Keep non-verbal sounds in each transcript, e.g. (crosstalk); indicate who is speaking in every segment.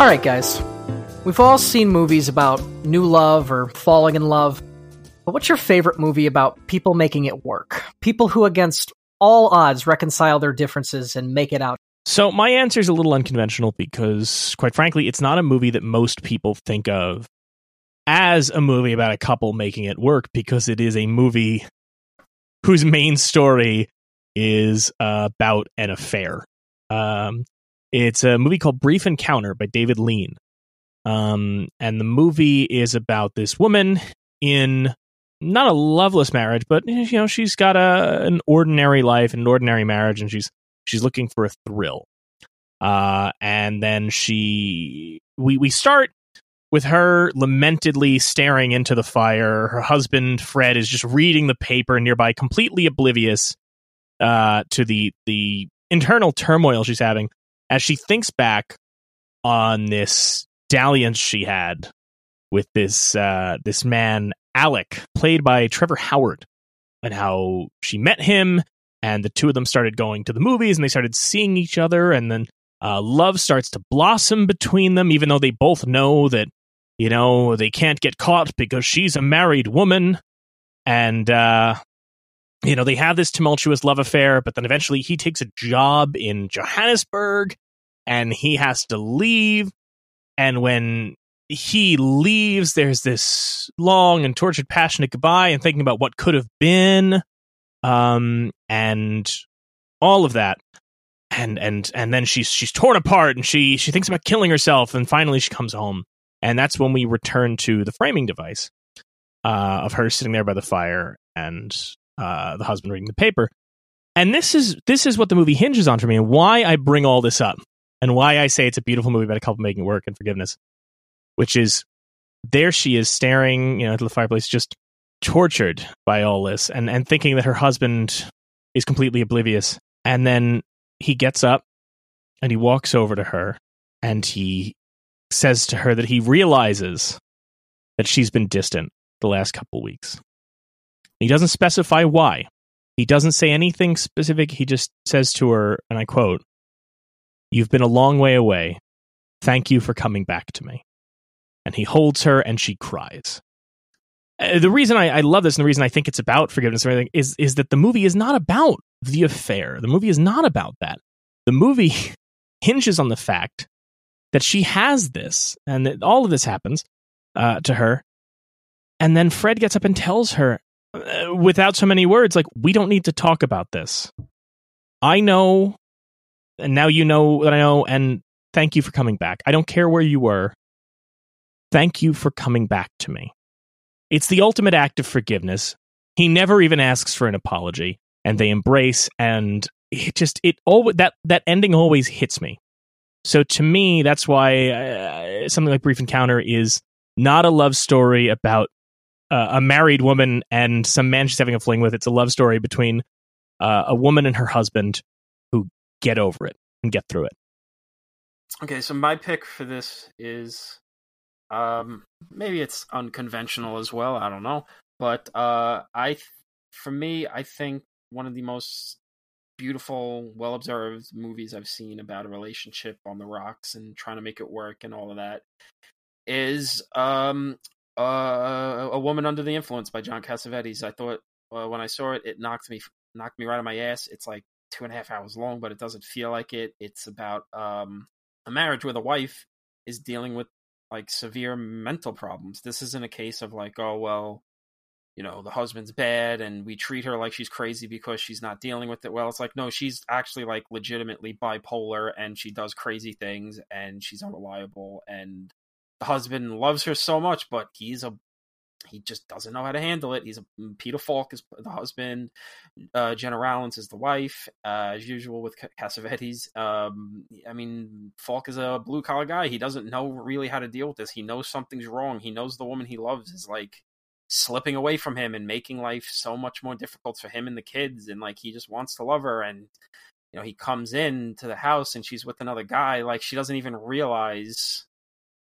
Speaker 1: All right, guys. We've all seen movies about new love or falling in love. But what's your favorite movie about people making it work? People who, against all odds, reconcile their differences and make it out.
Speaker 2: So my answer is a little unconventional because, quite frankly, it's not a movie that most people think of as a movie about a couple making it work because it is a movie whose main story is about an affair. Um, it's a movie called Brief Encounter by David Lean. Um, and the movie is about this woman in not a loveless marriage, but you know she's got a an ordinary life, an ordinary marriage, and she's she's looking for a thrill. Uh, and then she we we start with her lamentedly staring into the fire. Her husband Fred is just reading the paper nearby, completely oblivious uh, to the the internal turmoil she's having as she thinks back on this dalliance she had with this uh, this man Alec, played by Trevor Howard, and how she met him, and the two of them started going to the movies, and they started seeing each other, and then uh, love starts to blossom between them, even though they both know that you know they can't get caught because she's a married woman, and uh, you know they have this tumultuous love affair, but then eventually he takes a job in Johannesburg, and he has to leave, and when he leaves, there's this long and tortured, passionate goodbye, and thinking about what could have been, um, and all of that, and and and then she's she's torn apart, and she she thinks about killing herself, and finally she comes home, and that's when we return to the framing device uh, of her sitting there by the fire, and uh, the husband reading the paper, and this is this is what the movie hinges on for me, and why I bring all this up, and why I say it's a beautiful movie about a couple making it work and forgiveness which is there she is staring, you know, at the fireplace, just tortured by all this and, and thinking that her husband is completely oblivious. And then he gets up and he walks over to her and he says to her that he realizes that she's been distant the last couple weeks. He doesn't specify why. He doesn't say anything specific. He just says to her, and I quote, You've been a long way away. Thank you for coming back to me and he holds her and she cries. Uh, the reason I, I, love this and the reason I think it's about forgiveness and everything is is that the movie is not about the affair. The movie is not about that. The movie (laughs) hinges on the fact that she has this and that all of this happens uh, to her. And then Fred gets up and tells her, without so many words, like, we don't need to talk about this. I know, and now you know that I know, and thank you for coming back. I don't care where you were. Thank you for coming back to me. It's the ultimate act of forgiveness. He never even asks for an apology, and they embrace, and it just it all that that ending always hits me. So to me, that's why uh, something like Brief Encounter is not a love story about uh, a married woman and some man she's having a fling with. It's a love story between uh, a woman and her husband who get over it and get through it.
Speaker 3: Okay, so my pick for this is um, maybe it's unconventional as well. I don't know, but uh, I, for me, I think one of the most beautiful, well observed movies I've seen about a relationship on the rocks and trying to make it work and all of that is um, uh, a woman under the influence by John Cassavetes. I thought uh, when I saw it, it knocked me knocked me right on my ass. It's like two and a half hours long, but it doesn't feel like it. It's about um, a marriage where the wife is dealing with like severe mental problems. This isn't a case of like, oh well, you know, the husband's bad and we treat her like she's crazy because she's not dealing with it well. It's like, no, she's actually like legitimately bipolar and she does crazy things and she's unreliable and the husband loves her so much, but he's a he just doesn't know how to handle it. He's a mm, Peter Falk is the husband, uh, Gena Rowlands is the wife, uh, as usual with Cassavetes. Um, I mean, Falk is a blue collar guy. He doesn't know really how to deal with this. He knows something's wrong. He knows the woman he loves is like slipping away from him and making life so much more difficult for him and the kids. And like he just wants to love her. And you know, he comes in to the house and she's with another guy. Like she doesn't even realize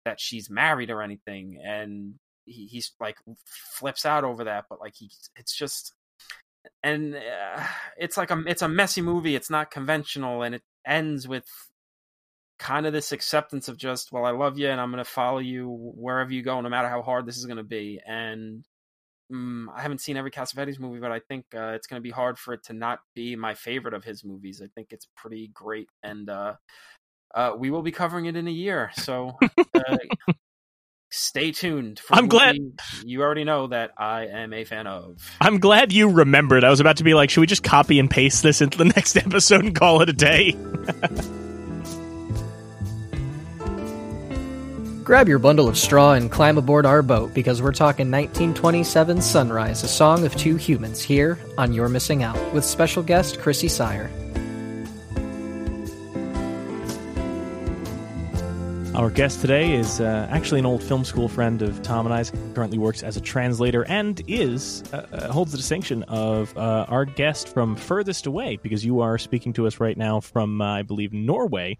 Speaker 3: that she's married or anything. And he, he's like flips out over that, but like he, it's just, and uh, it's like a it's a messy movie. It's not conventional, and it ends with kind of this acceptance of just, well, I love you and I'm going to follow you wherever you go, no matter how hard this is going to be. And um, I haven't seen every Cassavetes movie, but I think uh, it's going to be hard for it to not be my favorite of his movies. I think it's pretty great, and uh, uh, we will be covering it in a year. So uh, (laughs) stay tuned.
Speaker 2: I'm glad
Speaker 3: you already know that I am a fan of.
Speaker 2: I'm glad you remembered. I was about to be like, should we just copy and paste this into the (laughs) next episode and call it a day? (laughs)
Speaker 1: Grab your bundle of straw and climb aboard our boat because we're talking 1927 Sunrise, a song of two humans here on You're Missing Out with special guest Chrissy Sire.
Speaker 2: Our guest today is uh, actually an old film school friend of Tom and I's. Currently works as a translator and is uh, uh, holds the distinction of uh, our guest from furthest away because you are speaking to us right now from, uh, I believe, Norway.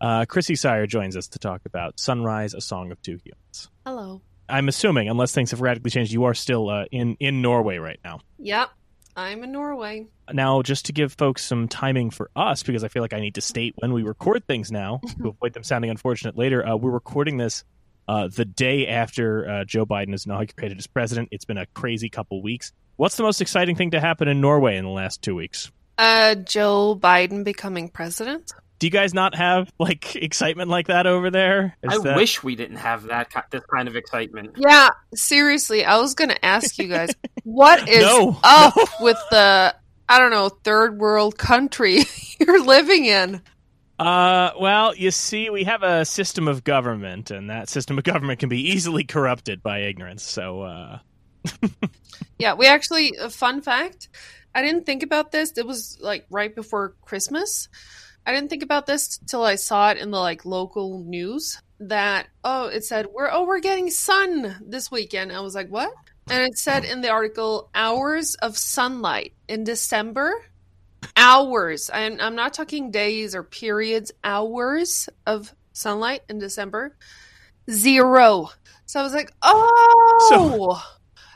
Speaker 2: Uh, Chrissy Sire joins us to talk about Sunrise, a Song of Two Humans.
Speaker 4: Hello.
Speaker 2: I'm assuming, unless things have radically changed, you are still uh, in in Norway right now.
Speaker 4: Yep, I'm in Norway.
Speaker 2: Now, just to give folks some timing for us, because I feel like I need to state when we record things now (laughs) to avoid them sounding unfortunate later. Uh, we're recording this uh, the day after uh, Joe Biden is inaugurated as president. It's been a crazy couple weeks. What's the most exciting thing to happen in Norway in the last two weeks?
Speaker 4: Uh, Joe Biden becoming president.
Speaker 2: Do you guys not have like (laughs) excitement like that over there? Is
Speaker 3: I
Speaker 2: that...
Speaker 3: wish we didn't have that this kind of excitement.
Speaker 4: Yeah, seriously, I was gonna ask you guys, what (laughs) is
Speaker 2: No,
Speaker 4: up (laughs)
Speaker 2: no.
Speaker 4: with the I don't know third world country you're living in?
Speaker 2: Uh, well, you see, we have a system of government, and that system of government can be easily corrupted by ignorance. So, uh,
Speaker 4: Yeah, we actually a fun fact. I didn't think about this. It was like right before Christmas. I didn't think about this till I saw it in the like local news that oh it said we're oh we're getting sun this weekend. I was like what? And it said in the article hours of sunlight in December. Hours. I'm I'm not talking days or periods. Hours of sunlight in December. Zero. So I was like, oh.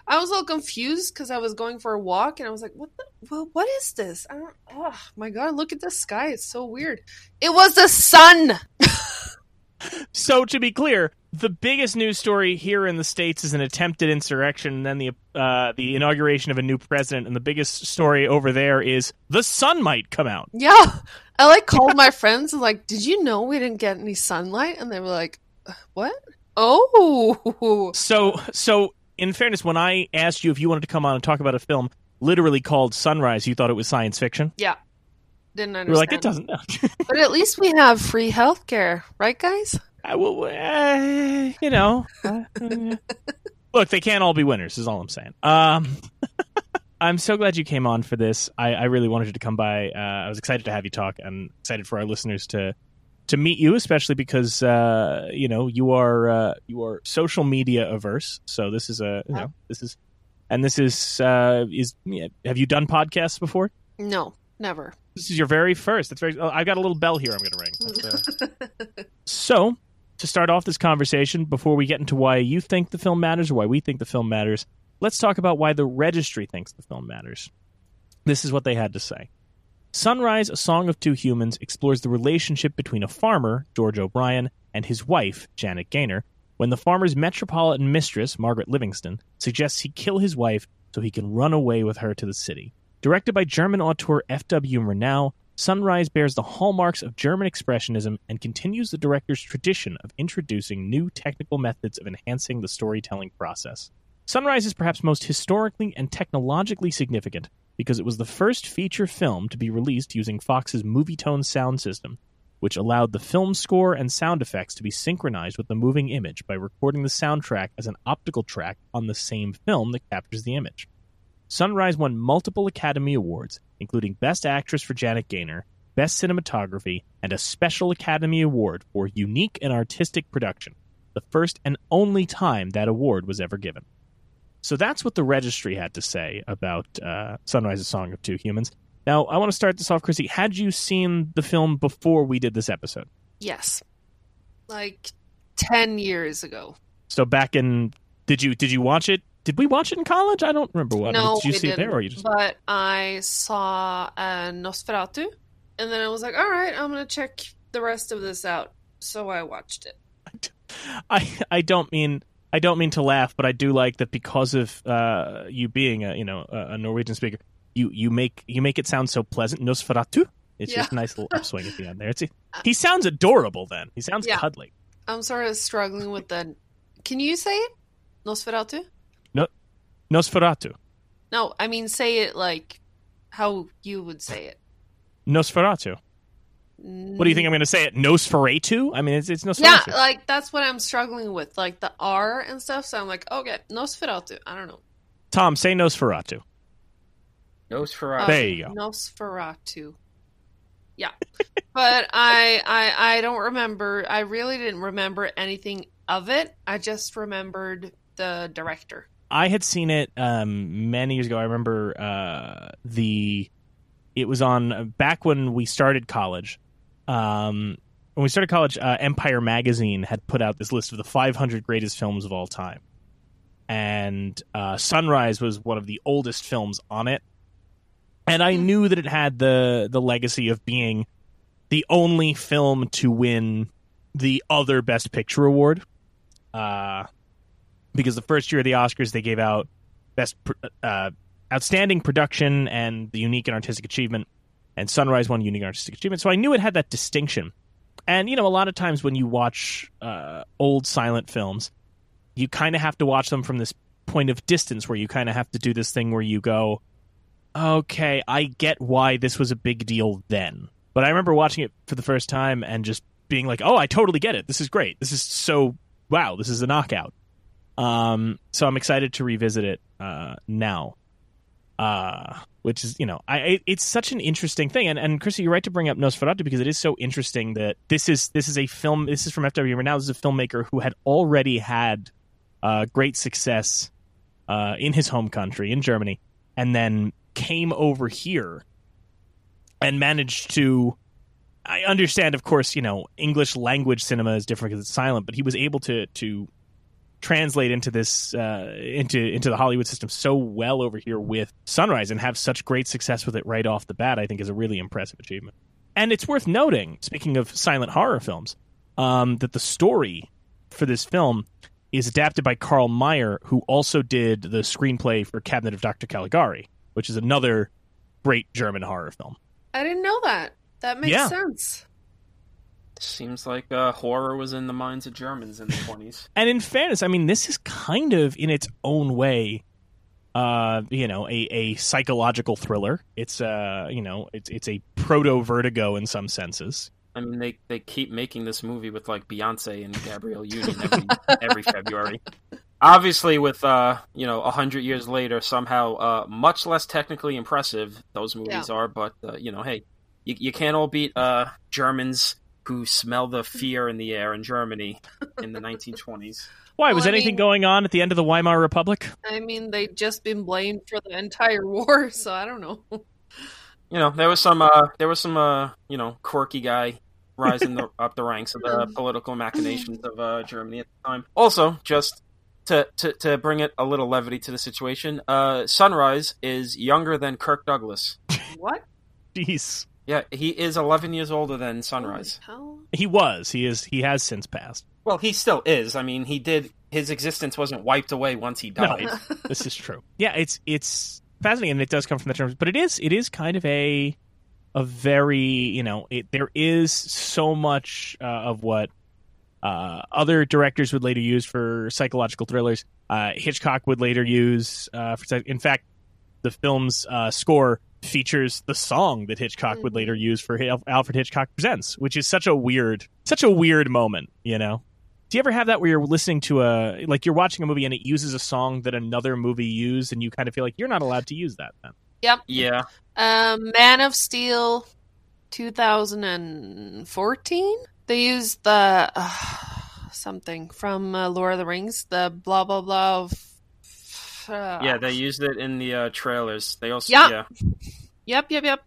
Speaker 4: I was a little confused because I was going for a walk and I was like, "What the? Well, what is this? I don't. Oh my god! Look at the sky. It's so weird. It was the sun. (laughs)
Speaker 2: so to be clear, the biggest news story here in the states is an attempted insurrection, and then the uh, the inauguration of a new president. And the biggest story over there is the sun might come out.
Speaker 4: Yeah, I like called my friends and like, "Did you know we didn't get any sunlight?" And they were like, "Uh, "What? Oh,
Speaker 2: So so in fairness, when I asked you if you wanted to come on and talk about a film literally called Sunrise, you thought it was science fiction.
Speaker 4: yeah." Didn't understand.
Speaker 2: You were like, it doesn't. (laughs)
Speaker 4: But at least we have free healthcare, right, guys?
Speaker 2: I will, uh, you know. uh, (laughs) Look, they can't all be winners. Is all I'm saying. Um, (laughs) I'm so glad you came on for this. I, I really wanted you to come by. Uh, I was excited to have you talk, and excited for our listeners to to meet you, especially because uh, you know you are uh, you are social media averse. So this is a you know this is and this is uh, is yeah, have you done podcasts before?
Speaker 4: No, never.
Speaker 2: This is your very first. That's very. Oh, I've got a little bell here. I'm going to ring. Uh, (laughs) so, to start off this conversation, before we get into why you think the film matters or why we think the film matters, let's talk about why the registry thinks the film matters. This is what they had to say. Sunrise, A Song of Two Humans, explores the relationship between a farmer, George O'Brien, and his wife, Janet Gaynor, when the farmer's metropolitan mistress, Margaret Livingston, suggests he kill his wife so he can run away with her to the city. Directed by German auteur F.W. Murnau, Sunrise bears the hallmarks of German Expressionism and continues the director's tradition of introducing new technical methods of enhancing the storytelling process. Sunrise is perhaps most historically and technologically significant because it was the first feature film to be released using Fox's Movietone sound system, which allowed the film score and sound effects to be synchronized with the moving image by recording the soundtrack as an optical track on the same film that captures the image. Sunrise won multiple Academy Awards, including Best Actress for Janet Gaynor, Best Cinematography, and a Special Academy Award for Unique and Artistic Production, the first and only time that award was ever given. So that's what the registry had to say about uh, Sunrise, a Song of Two Humans. Now, I want to start this off, Chrissy. Had you seen the film before we did this episode?
Speaker 4: Yes, like ten years ago.
Speaker 2: So back in, did you did you watch it? Did we watch it in college? I don't remember what.
Speaker 4: no,
Speaker 2: did you
Speaker 4: we
Speaker 2: see it there, or you just?
Speaker 4: But I saw uh, Nosferatu, and then I was like, "All right, I'm gonna check the rest of this out." so I watched it. (laughs)
Speaker 2: I I don't mean I don't mean to laugh, but I do like that because of uh, you being a you know a Norwegian speaker, you you make you make it sound so pleasant. Nosferatu. It's
Speaker 4: Yeah.
Speaker 2: just a nice little upswing at the end there. It's (laughs) he sounds adorable. Then he sounds
Speaker 4: Yeah.
Speaker 2: cuddly.
Speaker 4: I'm sort of struggling with the. Can you say it? Nosferatu?
Speaker 2: No, Nosferatu.
Speaker 4: No, I mean say it like how you would say it.
Speaker 2: Nosferatu. What do you think I'm going to say? It Nosferatu? I mean, it's it's Nosferatu.
Speaker 4: Yeah,
Speaker 2: Nosferatu.
Speaker 4: like that's what I'm struggling with, like the R and stuff. So I'm like, okay, Nosferatu. I don't know.
Speaker 2: Tom, say Nosferatu.
Speaker 3: Nosferatu.
Speaker 4: Oh,
Speaker 2: There you go.
Speaker 4: Nosferatu. Yeah, but I, I I don't remember. I really didn't remember anything of it. I just remembered the director.
Speaker 2: I had seen it um, many years ago. I remember uh, the it was on back when we started college. Um, when we started college, uh, Empire magazine had put out this list of the 500 greatest films of all time, and uh, Sunrise was one of the oldest films on it. And I knew that it had the the legacy of being the only film to win the other Best Picture award. Uh, because the first year of the Oscars they gave out best uh, outstanding production and the unique and artistic achievement, and Sunrise won unique artistic achievement. So I knew it had that distinction. And you know, a lot of times when you watch uh, old silent films, you kind of have to watch them from this point of distance, where you kind of have to do this thing where you go, "Okay, I get why this was a big deal then." But I remember watching it for the first time and just being like, "Oh, I totally get it. This is great. This is so wow. This is a knockout." Um, so I'm excited to revisit it uh, now. Uh, which is, you know, I it, it's such an interesting thing, and and Chrissy, you're right to bring up Nosferatu because it is so interesting that this is this is a film. This is from FW. Now this is a filmmaker who had already had uh, great success uh, in his home country in Germany, and then came over here and managed to I understand, of course, you know, English language cinema is different because it's silent, but he was able to to translate into this uh, into into the Hollywood system so well over here with Sunrise and have such great success with it right off the bat. I think is a really impressive achievement. And it's worth noting, speaking of silent horror films, um, that the story for this film is adapted by Carl Mayer, who also did the screenplay for Cabinet of Dr. Caligari, which is another great German horror film.
Speaker 4: I didn't know that. That makes
Speaker 2: Yeah.
Speaker 4: sense.
Speaker 3: Seems like uh, horror was in the minds of Germans in the (laughs) 20s.
Speaker 2: And in fairness, I mean, this is kind of in its own way, uh, you know, a, a psychological thriller. It's uh, you know, it's it's a proto Vertigo in some senses.
Speaker 3: I mean, they, they keep making this movie with like Beyonce and Gabrielle (laughs) Union every every February. Obviously, with uh, you know, a hundred years later, somehow uh, much less technically impressive those movies are. But uh, you know, hey, you, you can't all beat uh, Germans who smell the fear in the air in Germany in the 1920s.
Speaker 2: Why
Speaker 4: Well,
Speaker 2: was
Speaker 4: I
Speaker 2: anything
Speaker 4: mean-
Speaker 2: going on at the end of the Weimar Republic?
Speaker 4: I mean, they'd just been blamed for the entire (laughs) war, so I don't know.
Speaker 3: You know, there was some uh, there was some uh, you know, quirky guy rising the, up the ranks of the political machinations of uh, Germany at the time. Also, just to, to to bring it a little levity to the situation, uh, Sunrise is younger than Kirk Douglas.
Speaker 4: What? (laughs)
Speaker 2: Jeez,
Speaker 3: Yeah, he is 11 years older than Sunrise.
Speaker 4: How?
Speaker 2: he was. He is. He has since passed.
Speaker 3: Well, he still is. I mean, he did his existence wasn't wiped away once he
Speaker 2: No,
Speaker 3: died.
Speaker 2: this is true. Yeah, it's it's fascinating, and it does come from the terms, but it is it is kind of a a very you know it there is so much uh, of what uh, other directors would later use for psychological thrillers. Uh, Hitchcock would later use uh, for in fact the film's uh, score features the song that Hitchcock would later use for Alfred Hitchcock Presents, which is such a weird such a weird moment, you know. Do you ever have that where you're listening to a like you're watching a movie and it uses a song that another movie used and you kind of feel like you're not allowed to use that then?
Speaker 4: Yep.
Speaker 3: Yeah,
Speaker 4: Um, Man of Steel, 2014. They used the uh, something from uh, Lord of the Rings. The blah blah blah. Of, uh,
Speaker 3: yeah, they used it in the uh, trailers. They also
Speaker 4: Yeah.
Speaker 3: yeah.
Speaker 4: Yep. Yep. Yep.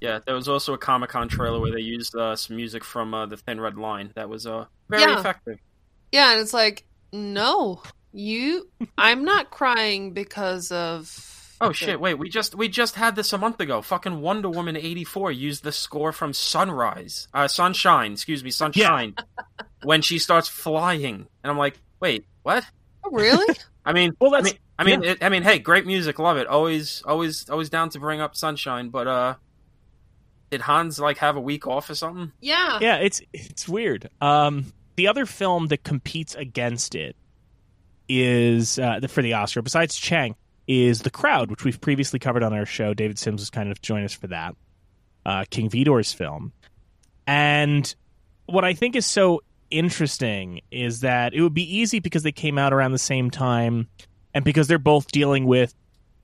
Speaker 3: Yeah, there was also a Comic Con trailer where they used uh, some music from uh, the Thin Red Line. That was uh, very
Speaker 4: Yeah.
Speaker 3: effective.
Speaker 4: Yeah, and it's like, no, you. I'm not crying because of.
Speaker 3: Oh
Speaker 4: the-
Speaker 3: shit! Wait, we just we just had this a month ago. Fucking Wonder Woman eighty four used the score from Sunrise, uh, Sunshine. Excuse me, Sunshine. Yeah. when she starts flying, and I'm like, wait, what?
Speaker 4: Oh, really? (laughs)
Speaker 3: I mean,
Speaker 2: Well,
Speaker 3: I
Speaker 2: that's-
Speaker 3: mean, I mean, it, I mean, hey, great music, love it. Always, always, always down to bring up sunshine. But uh, did Hans like have a week off or something?
Speaker 4: yeah.
Speaker 2: yeah, it's it's weird. Um, the other film that competes against it is uh, the- for the Oscar, besides Chang, is The Crowd, which we've previously covered on our show. David Sims was kind of join us for that. Uh, King Vidor's film, and what I think is so interesting is that it would be easy because they came out around the same time, and because they're both dealing with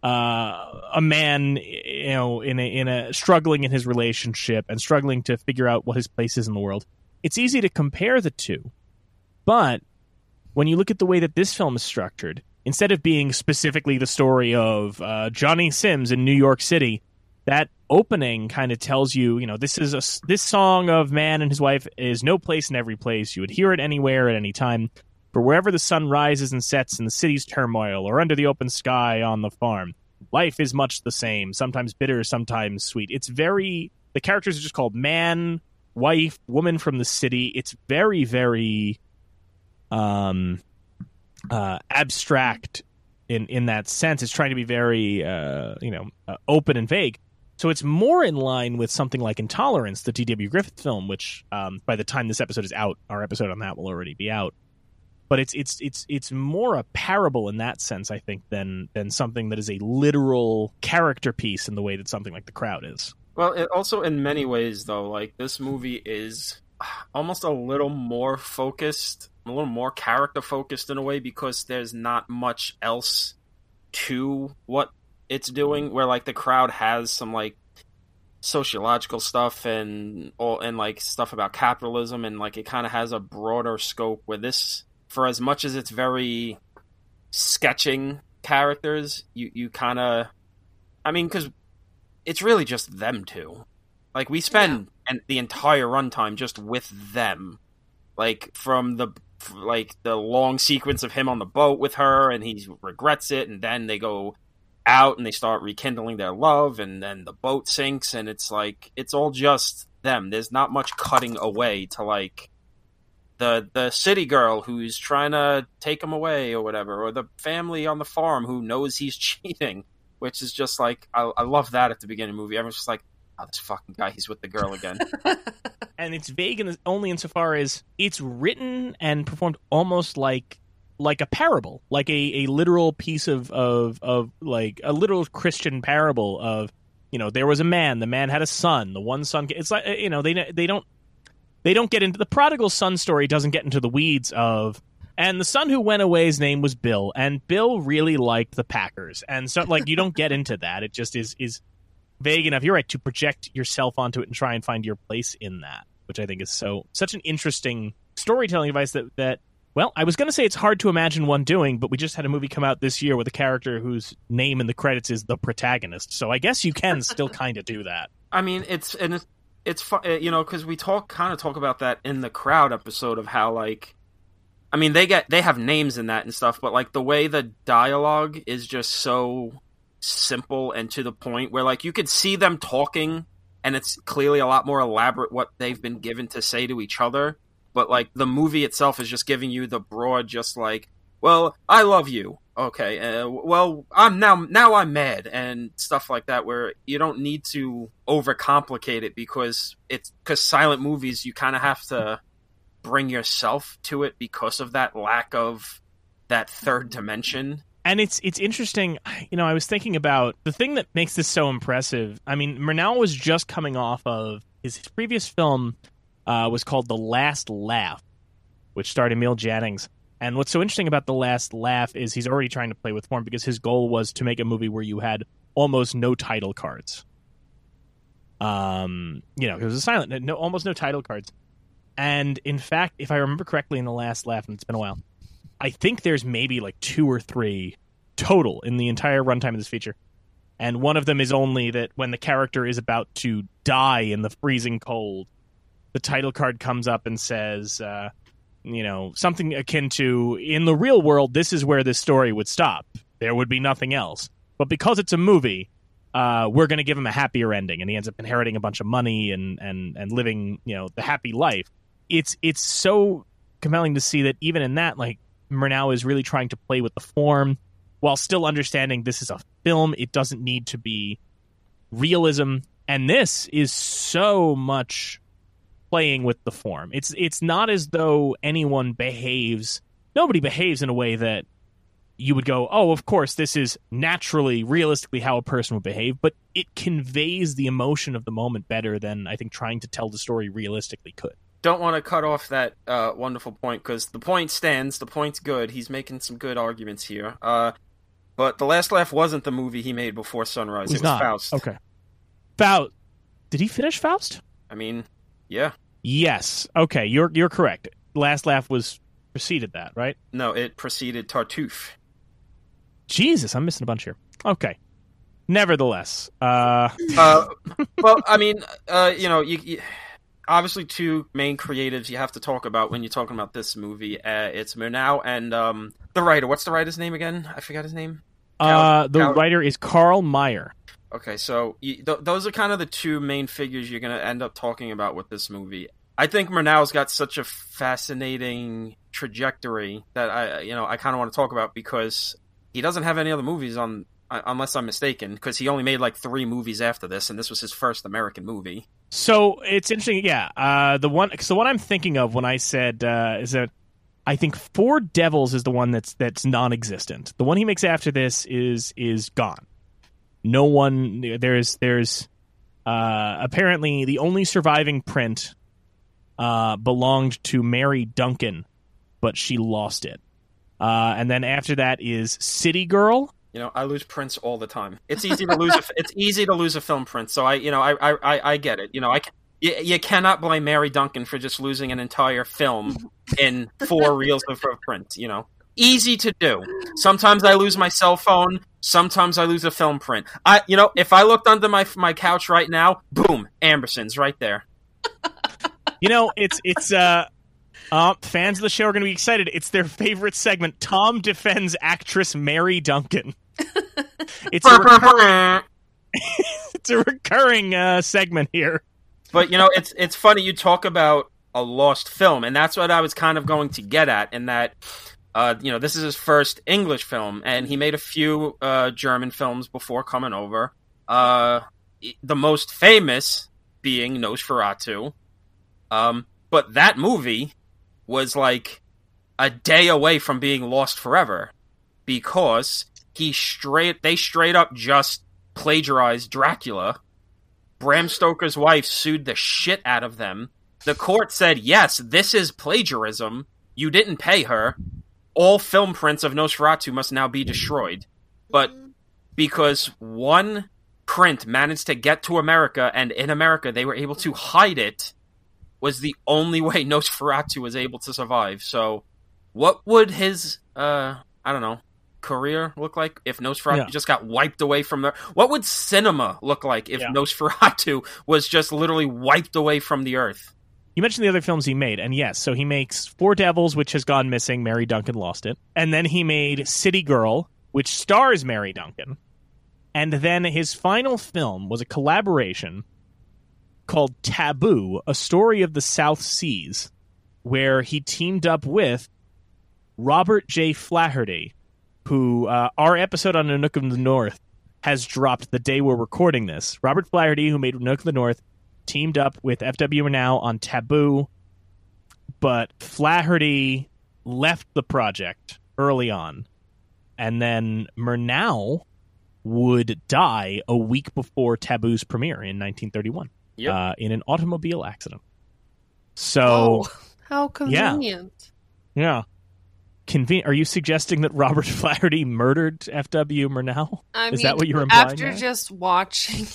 Speaker 2: uh, a man, you know, in a in a struggling in his relationship and struggling to figure out what his place is in the world. It's easy to compare the two, but when you look at the way that this film is structured, instead of being specifically the story of uh, Johnny Sims in New York City, that opening kind of tells you, you know, this is a this song of man and his wife is no place in every place. You would hear it anywhere at any time. For wherever the sun rises and sets in the city's turmoil, or under the open sky on the farm, life is much the same. Sometimes bitter, sometimes sweet. It's very the characters are just called man, wife, woman from the city. It's very, very um uh abstract in in that sense. It's trying to be very uh you know uh, open and vague. So it's more in line with something like Intolerance, the D.W. Griffith film, which um, by the time this episode is out, our episode on that will already be out. But it's it's it's it's more a parable in that sense, I think, than than something that is a literal character piece in the way that something like The Crowd is.
Speaker 3: Well, it also in many ways though, like this movie is almost a little more focused, a little more character focused in a way because there's not much else to what it's doing. Where like the crowd has some like sociological stuff and all and like stuff about capitalism and like it kind of has a broader scope. Where this, for as much as it's very sketching characters, you you kind of, I mean, because it's really just them two. Like we spend and the entire runtime just with them. Like from the like the long sequence of him on the boat with her and he regrets it and then they go out and they start rekindling their love and then the boat sinks and it's like it's all just them. There's not much cutting away to like the the city girl who's trying to take him away or whatever or the family on the farm who knows he's (laughs) cheating which is just like I, I love that at the beginning of the movie. Everyone's just like, "Oh, this fucking guy, he's with the girl again." (laughs)
Speaker 2: and it's vague in, only insofar as it's written and performed almost like like a parable, like a, a literal piece of, of of like a literal Christian parable of you know there was a man, the man had a son, the one son. It's like you know they they don't they don't get into the prodigal son story doesn't get into the weeds of and the son who went away's name was Bill, and Bill really liked the Packers, and so like you don't get into that. It just is is vague enough. You're right to project yourself onto it and try and find your place in that, which I think is so such an interesting storytelling device that that. Well, I was going to say it's hard to imagine one doing, but we just had a movie come out this year with a character whose name in the credits is the protagonist. So I guess you can still kind of do that.
Speaker 3: I mean, it's and it's, it's fu- uh, you know because we talk kind of talk about that in the crowd episode of how like, I mean they get they have names in that and stuff, but like the way the dialogue is just so simple and to the point where like you could see them talking and it's clearly a lot more elaborate what they've been given to say to each other but like the movie itself is just giving you the broad just like well i love you okay uh, well i'm now now i'm mad and stuff like that where you don't need to overcomplicate it because it's because silent movies you kind of have to bring yourself to it because of that lack of that third dimension.
Speaker 2: And it's it's interesting you know i was thinking about the thing that makes this so impressive i mean murnau was just coming off of his, his previous film uh, was called the last laugh which starred emil jannings and what's so interesting about the last laugh is he's already trying to play with form because his goal was to make a movie where you had almost no title cards um you know it was a silent no almost no title cards and in fact if i remember correctly in the last laugh and it's been a while I think there's maybe like two or three total in the entire runtime of this feature. And one of them is only that when the character is about to die in the freezing cold, the title card comes up and says, uh, you know, something akin to in the real world, this is where this story would stop. There would be nothing else. But because it's a movie, uh, we're going to give him a happier ending, and he ends up inheriting a bunch of money and and and living, you know, the happy life. It's it's so compelling to see that even in that, like Murnau is really trying to play with the form while still understanding this is a film. It doesn't need to be realism, and this is so much playing with the form. It's it's not as though anyone behaves. Nobody behaves in a way that you would go, oh, of course, this is naturally, realistically how a person would behave, but it conveys the emotion of the moment better than I think trying to tell the story realistically could.
Speaker 3: Don't want to cut off that uh, wonderful point because the point stands. The point's good. He's making some good arguments here. Uh, but The Last Laugh wasn't the movie he made before Sunrise. It was
Speaker 2: not.
Speaker 3: Faust.
Speaker 2: Okay. Faust. Did he finish Faust?
Speaker 3: I mean, yeah.
Speaker 2: Yes. Okay, you're you're correct. Last Laugh was preceded that, right?
Speaker 3: No, it preceded Tartuffe.
Speaker 2: Jesus, I'm missing a bunch here. Okay. Nevertheless, uh, (laughs)
Speaker 3: Uh, well, I mean, uh, you know, you, you obviously two main creatives you have to talk about when you're talking about this movie. Uh, it's Murnau and um, the writer. What's the writer's name again? I forgot his name.
Speaker 2: uh, the
Speaker 3: Cal-
Speaker 2: writer is Carl Mayer.
Speaker 3: Okay, so you, th- those are kind of the two main figures you're going to end up talking about with this movie. I think Murnau's got such a fascinating trajectory that I, you know, I kind of want to talk about because he doesn't have any other movies on, uh, unless I'm mistaken, because he only made like three movies after this, and this was his first American movie.
Speaker 2: So it's interesting, yeah. Uh, the one, so what I'm thinking of when I said uh, is that I think Four Devils is the one that's that's non-existent. The one he makes after this is is gone. No one there's there's uh, apparently the only surviving print uh, belonged to Mary Duncan, but she lost it. Uh, and then after that is City Girl.
Speaker 3: You know, I lose prints all the time. It's easy to lose. A, (laughs) it's easy to lose a film print. So I, you know, I, I, I, get it. You know, I. Can, you, you cannot blame Mary Duncan for just losing an entire film in four reels of of print. You know, easy to do. Sometimes I lose my cell phone. Sometimes I lose a film print. I, you know, if I looked under my my couch right now, boom, Ambersons right there.
Speaker 2: You know, it's it's uh, uh fans of the show are going to be excited. It's their favorite segment. Tom defends actress Mary Duncan. (laughs) It's a recurring, (laughs) (laughs) it's a recurring uh, segment here.
Speaker 3: But you know, it's it's funny you talk about a lost film, and that's what I was kind of going to get at. In that, uh, you know, this is his first English film, and he made a few uh, German films before coming over. Uh, the most famous being Nosferatu. Um, but that movie was like a day away from being lost forever because he straight they straight up just plagiarized Dracula. Bram Stoker's wife sued the shit out of them. The court said, "Yes, this is plagiarism. You didn't pay her. All film prints of Nosferatu must now be destroyed." But because one print managed to get to America and in America they were able to hide it was the only way (laughs) Nosferatu was able to survive. So, what would his uh I don't know career look like if Nosferatu
Speaker 2: Yeah.
Speaker 3: just got wiped away from the? What would cinema look like if
Speaker 2: Yeah.
Speaker 3: Nosferatu was just literally wiped away from the earth?
Speaker 2: You mentioned the other films he made, and yes, so he makes Four Devils, which has gone missing. Mary Duncan lost it, and then he made City Girl, which stars Mary Duncan, and then his final film was a collaboration called Taboo: A Story of the South Seas, where he teamed up with Robert J. Flaherty, who uh, our episode on *Nanook of the North has dropped the day we're recording this. Robert Flaherty, who made Nanook of the North, teamed up with FW Murnau on Taboo, but Flaherty left the project early on, and then Murnau would die a week before Taboo's premiere in 1931
Speaker 3: Yep.
Speaker 2: uh, in an automobile accident. So,
Speaker 4: Oh, how convenient.
Speaker 2: yeah. Conven- are you suggesting that Robert (laughs) Flaherty murdered FW Murnau?
Speaker 4: I
Speaker 2: Is
Speaker 4: mean,
Speaker 2: that what you were implying
Speaker 4: after
Speaker 2: there?
Speaker 4: just watching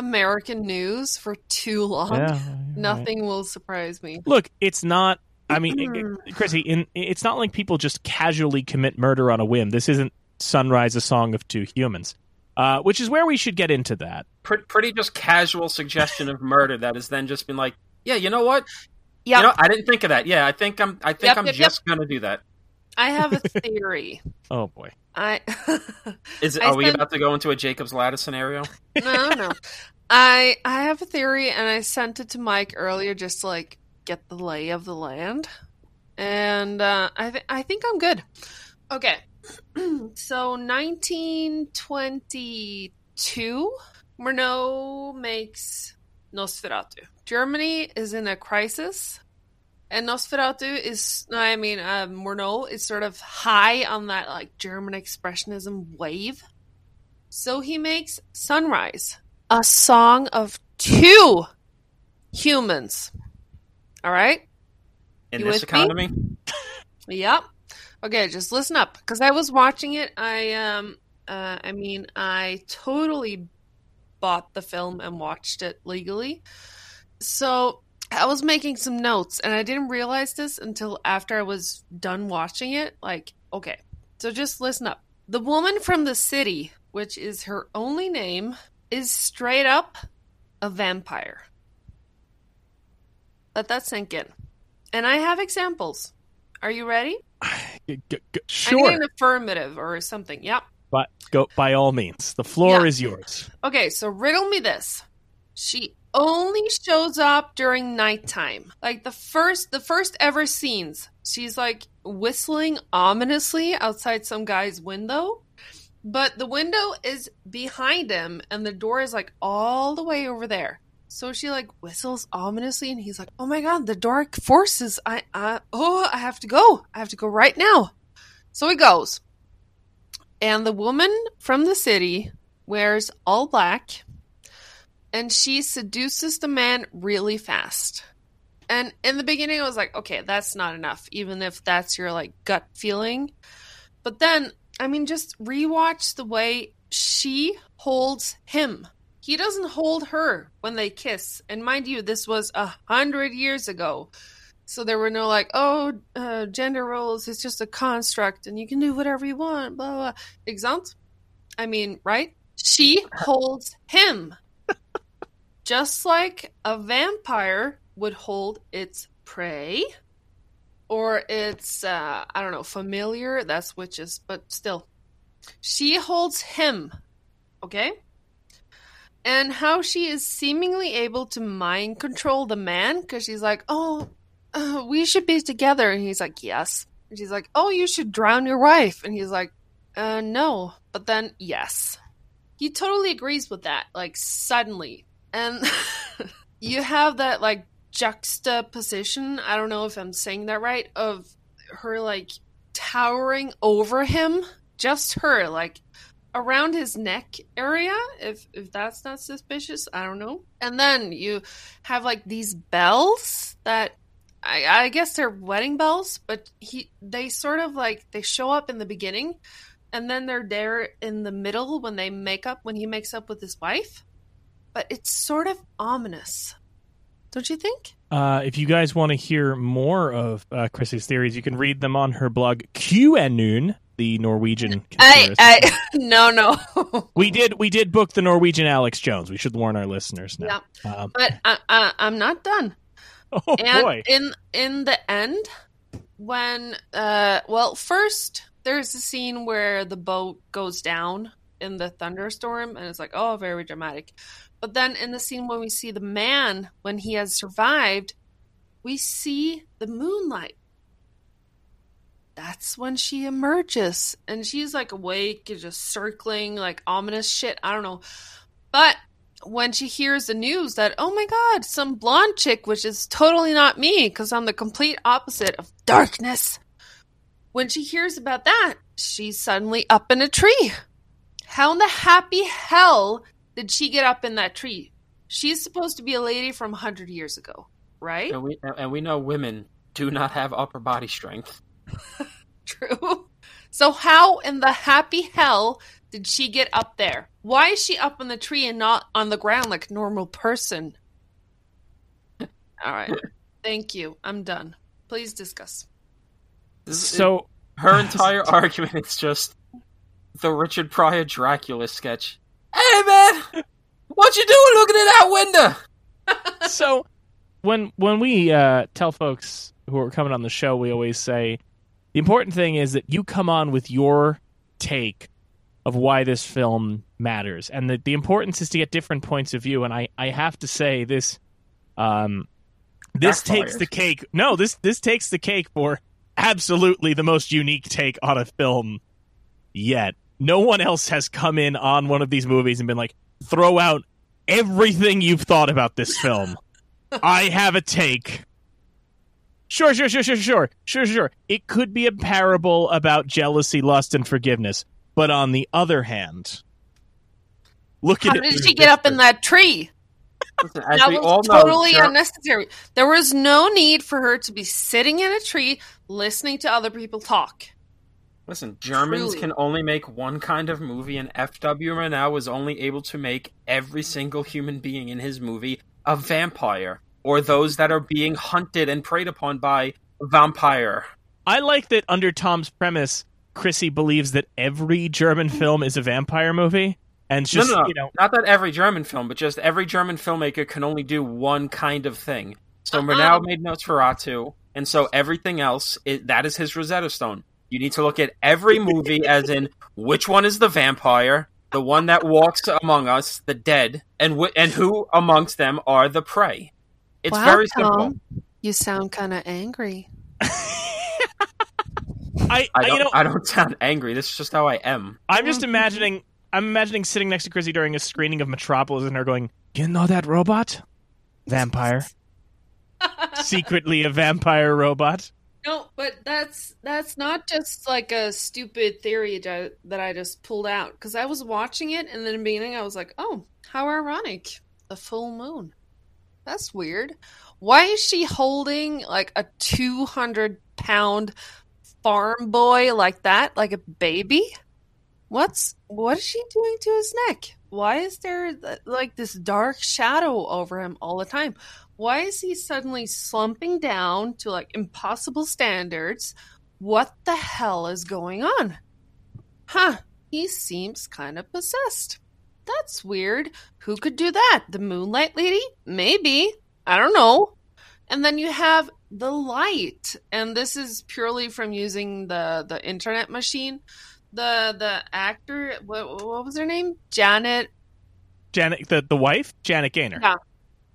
Speaker 4: American news for too long,
Speaker 2: Yeah, (laughs)
Speaker 4: nothing will surprise me.
Speaker 2: Look, it's not. I mean, Chrissy, in, it's not like people just casually commit murder on a whim. This isn't Sunrise, a song of two humans, uh, which is where we should get into that.
Speaker 3: Pretty, pretty just casual suggestion of murder that has then just been like, yeah, you know what?
Speaker 4: Yeah,
Speaker 3: You know, I didn't think of that. Yeah, I think I'm. I think
Speaker 4: Yep,
Speaker 3: I'm
Speaker 4: yep, yep.
Speaker 3: just gonna do that.
Speaker 4: I have a (laughs) theory.
Speaker 2: Oh boy,
Speaker 4: I (laughs)
Speaker 3: Is it,
Speaker 4: I
Speaker 3: are we
Speaker 4: sent-
Speaker 3: about to go into a Jacob's ladder scenario?
Speaker 4: no no. (laughs) I I have a theory, and I sent it to Mike earlier just to like get the lay of the land. and uh, I th- I think I'm good. Okay, (clears throat) so 1922, Murnau makes Nosferatu. Germany is in a crisis, and Nosferatu is, I mean, uh, Murnau is sort of high on that like German expressionism wave. So he makes Sunrise, a song of two humans. All right?
Speaker 3: In
Speaker 4: You
Speaker 3: this
Speaker 4: me?
Speaker 3: economy, (laughs)
Speaker 4: Yep. Okay, just listen up because I was watching it. I um uh I mean, I totally bought the film and watched it legally. So, I was making some notes and I didn't realize this until after I was done watching it. Like, okay. So just listen up. The woman from the city, which is her only name, is straight up a vampire. Let that sink in. And I have examples. Are you ready? (sighs)
Speaker 2: G- g- sure,
Speaker 4: need an affirmative or something. Yep.
Speaker 2: but go by all means. The floor
Speaker 4: Yeah.
Speaker 2: is yours.
Speaker 4: Okay, so riddle me this. She only shows up during nighttime. Like the first the first ever scenes. She's like whistling ominously outside some guy's window. But the window is behind him and the door is like all the way over there. So she like whistles ominously and he's like, "Oh my god, the dark forces. I I oh, I have to go. I have to go right now." So he goes. And the woman from the city wears all black and she seduces the man really fast. And in the beginning, I was like, okay, that's not enough, even if that's your like gut feeling. But then, I mean, just rewatch the way she holds him. He doesn't hold her when they kiss. And mind you, this was a hundred years ago. So there were no like, oh, uh, gender roles it's just a construct and you can do whatever you want, blah, blah. Exeunt? I mean, right? She holds him. Just like a vampire would hold its prey or its, uh, I don't know, familiar. That's witches, but still. She holds him. Okay? And how she is seemingly able to mind control the man because she's like, oh, uh, we should be together. And he's like, yes. And she's like, oh, you should drown your wife. And he's like, uh, no. But then, yes. He totally agrees with that, like, suddenly. And (laughs) you have that, like, juxtaposition. I don't know if I'm saying that right, of her, like, towering over him. Just her, like, around his neck area if if that's not suspicious i don't know and then you have like these bells that I, I guess they're wedding bells, but he they sort of like they show up in the beginning, and then they're there in the middle when they make up when he makes up with his wife. But it's sort of ominous, don't you think?
Speaker 2: Uh, if you guys want to hear more of uh, Chrissy's theories, you can read them on her blog QAnon, the Norwegian
Speaker 4: I. I (laughs) no no, (laughs)
Speaker 2: we did we did book the Norwegian Alex Jones. We should warn our listeners now. Um,
Speaker 4: but I, I I'm not done. (laughs)
Speaker 2: oh
Speaker 4: and
Speaker 2: boy,
Speaker 4: in in the end when uh well first there's a scene where the boat goes down in the thunderstorm and it's like oh very dramatic but then in the scene when we see the man when he has survived we see the moonlight. That's when she emerges. And she's like awake and just circling like ominous shit. I don't know. But when she hears the news that oh my god some blonde chick which is totally not me because i'm the complete opposite of darkness. When she hears about that she's suddenly up in a tree. How in the happy hell did she get up in that tree she's supposed to be a lady from 100 years ago right
Speaker 3: and we and we know women do not have upper body strength. (laughs)
Speaker 4: True. So how in the happy hell did she get up there? Why is she up in the tree and not on the ground like a normal person? All right. (laughs) Thank you. I'm done. Please discuss.
Speaker 2: So
Speaker 3: her entire (laughs) argument is just the Richard Pryor Dracula sketch. Hey man, what you doing looking in that window? (laughs)
Speaker 2: so when when we uh, tell folks who are coming on the show, we always say the important thing is that you come on with your take of why this film matters, and the the importance is to get different points of view. And I I have to say this, um, this
Speaker 3: Backfired.
Speaker 2: takes the cake. No, this this takes the cake for absolutely the most unique take on a film yet. No one else has come in on one of these movies and been like, throw out everything you've thought about this film. (laughs) I have a take. Sure, sure, sure, sure, sure, sure, sure. It could be a parable about jealousy, lust, and forgiveness. But on the other hand, look
Speaker 4: How
Speaker 2: at it.
Speaker 4: did
Speaker 2: through
Speaker 4: she get up in that tree?
Speaker 3: Listen,
Speaker 4: that was
Speaker 3: all know,
Speaker 4: totally unnecessary. There was no need for her to be sitting in a tree listening to other people talk.
Speaker 3: Listen, Germans
Speaker 4: Truly.
Speaker 3: can only make one kind of movie, and F.W. Murnau was only able to make every single human being in his movie a vampire, or those that are being hunted and preyed upon by a vampire.
Speaker 2: I like that under Tom's premise, Chrissy believes that every German film is a vampire movie, and it's
Speaker 3: No,
Speaker 2: just
Speaker 3: no, no.
Speaker 2: you know,
Speaker 3: Not that every German film, but just every German filmmaker can only do one kind of thing. So
Speaker 4: Uh-uh.
Speaker 3: Murnau made Nosferatu, and so everything else, it, that is his Rosetta Stone. You need to look at every movie as in which one is the vampire, the one that walks among us, the dead, and wh- and who amongst them are the prey. It's
Speaker 4: Wow,
Speaker 3: very simple.
Speaker 4: Tom, You sound kind of angry. (laughs)
Speaker 2: I,
Speaker 3: I
Speaker 2: I
Speaker 3: don't,
Speaker 2: you know
Speaker 3: I don't sound angry. This is just how I am.
Speaker 2: I'm just imagining I'm imagining sitting next to Chrissy during a screening of Metropolis and her going, "You know that robot? Vampire. (laughs) Secretly a vampire robot."
Speaker 4: No, but that's that's not just like a stupid theory that I just pulled out because I was watching it and then in the beginning I was like, "Oh, how ironic! The full moon. That's weird. Why is she holding like a two hundred pound farm boy like that, like a baby? What's what is she doing to his neck? Why is there like this dark shadow over him all the time? Why is he suddenly slumping down to like impossible standards? What the hell is going on? Huh, he seems kind of possessed. That's weird. Who could do that? The Moonlight Lady? Maybe. I don't know. And then you have the light, and this is purely from using the the internet machine. The the actor, what, what was her name? Janet
Speaker 2: Janet, the the wife, Janet Gaynor.
Speaker 4: Yeah.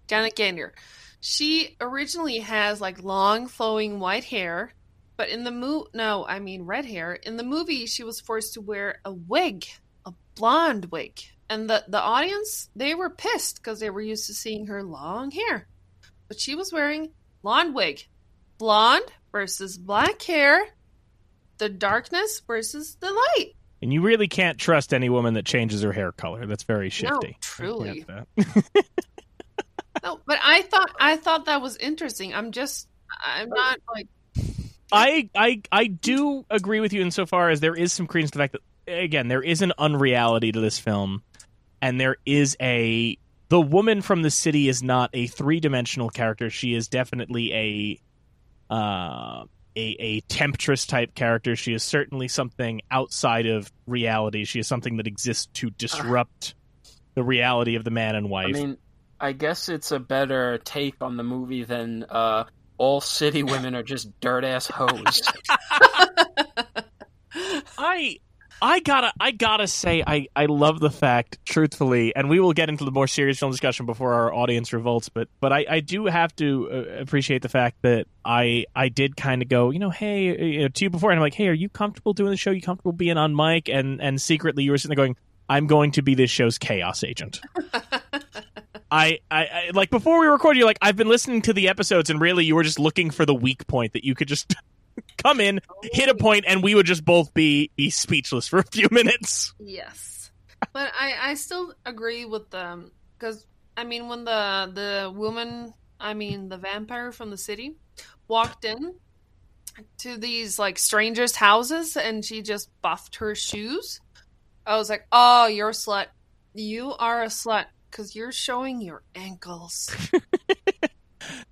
Speaker 4: Janet Gaynor. She originally has like long flowing white hair, but in the mo no, I mean red hair. In the movie, she was forced to wear a wig, a blonde wig, and the the audience they were pissed because they were used to seeing her long hair, but she was wearing blonde wig, blonde versus black hair, the darkness versus the light.
Speaker 2: And you really can't trust any woman that changes her hair color. That's very shifty.
Speaker 4: truly. (laughs)
Speaker 2: You can't, uh,
Speaker 4: No, but I thought I thought that was interesting. I'm just I'm not like
Speaker 2: I I I do agree with you insofar as there is some credence to the fact that again there is an unreality to this film, and there is a the woman from the city is not a three dimensional character. She is definitely a uh, a a temptress type character. She is certainly something outside of reality. She is something that exists to disrupt the reality of the man and
Speaker 3: I
Speaker 2: wife.
Speaker 3: mean, I guess it's a better take on the movie than uh, all city women are just dirt ass hoes. (laughs)
Speaker 2: I I gotta I gotta say I I love the fact, truthfully, and we will get into the more serious film discussion before our audience revolts. But but I I do have to uh, appreciate the fact that I I did kind of go, you know, hey, uh, you know, to you before, and I'm like, hey, are you comfortable doing the show? You comfortable being on mic? And and secretly, you were sitting there going, I'm going to be this show's chaos agent. (laughs) I, I, I like before we recorded, you're like, I've been listening to the episodes, and really, you were just looking for the weak point that you could just (laughs) come in, hit a oh. point, and we would just both be be speechless for a few minutes.
Speaker 4: yes, but I I still agree with them because I mean when the the woman I mean the vampire from the city walked in to these like strangers' houses and she just buffed her shoes. I was like, oh, you're a slut. You are a slut because you're showing your ankles. (laughs)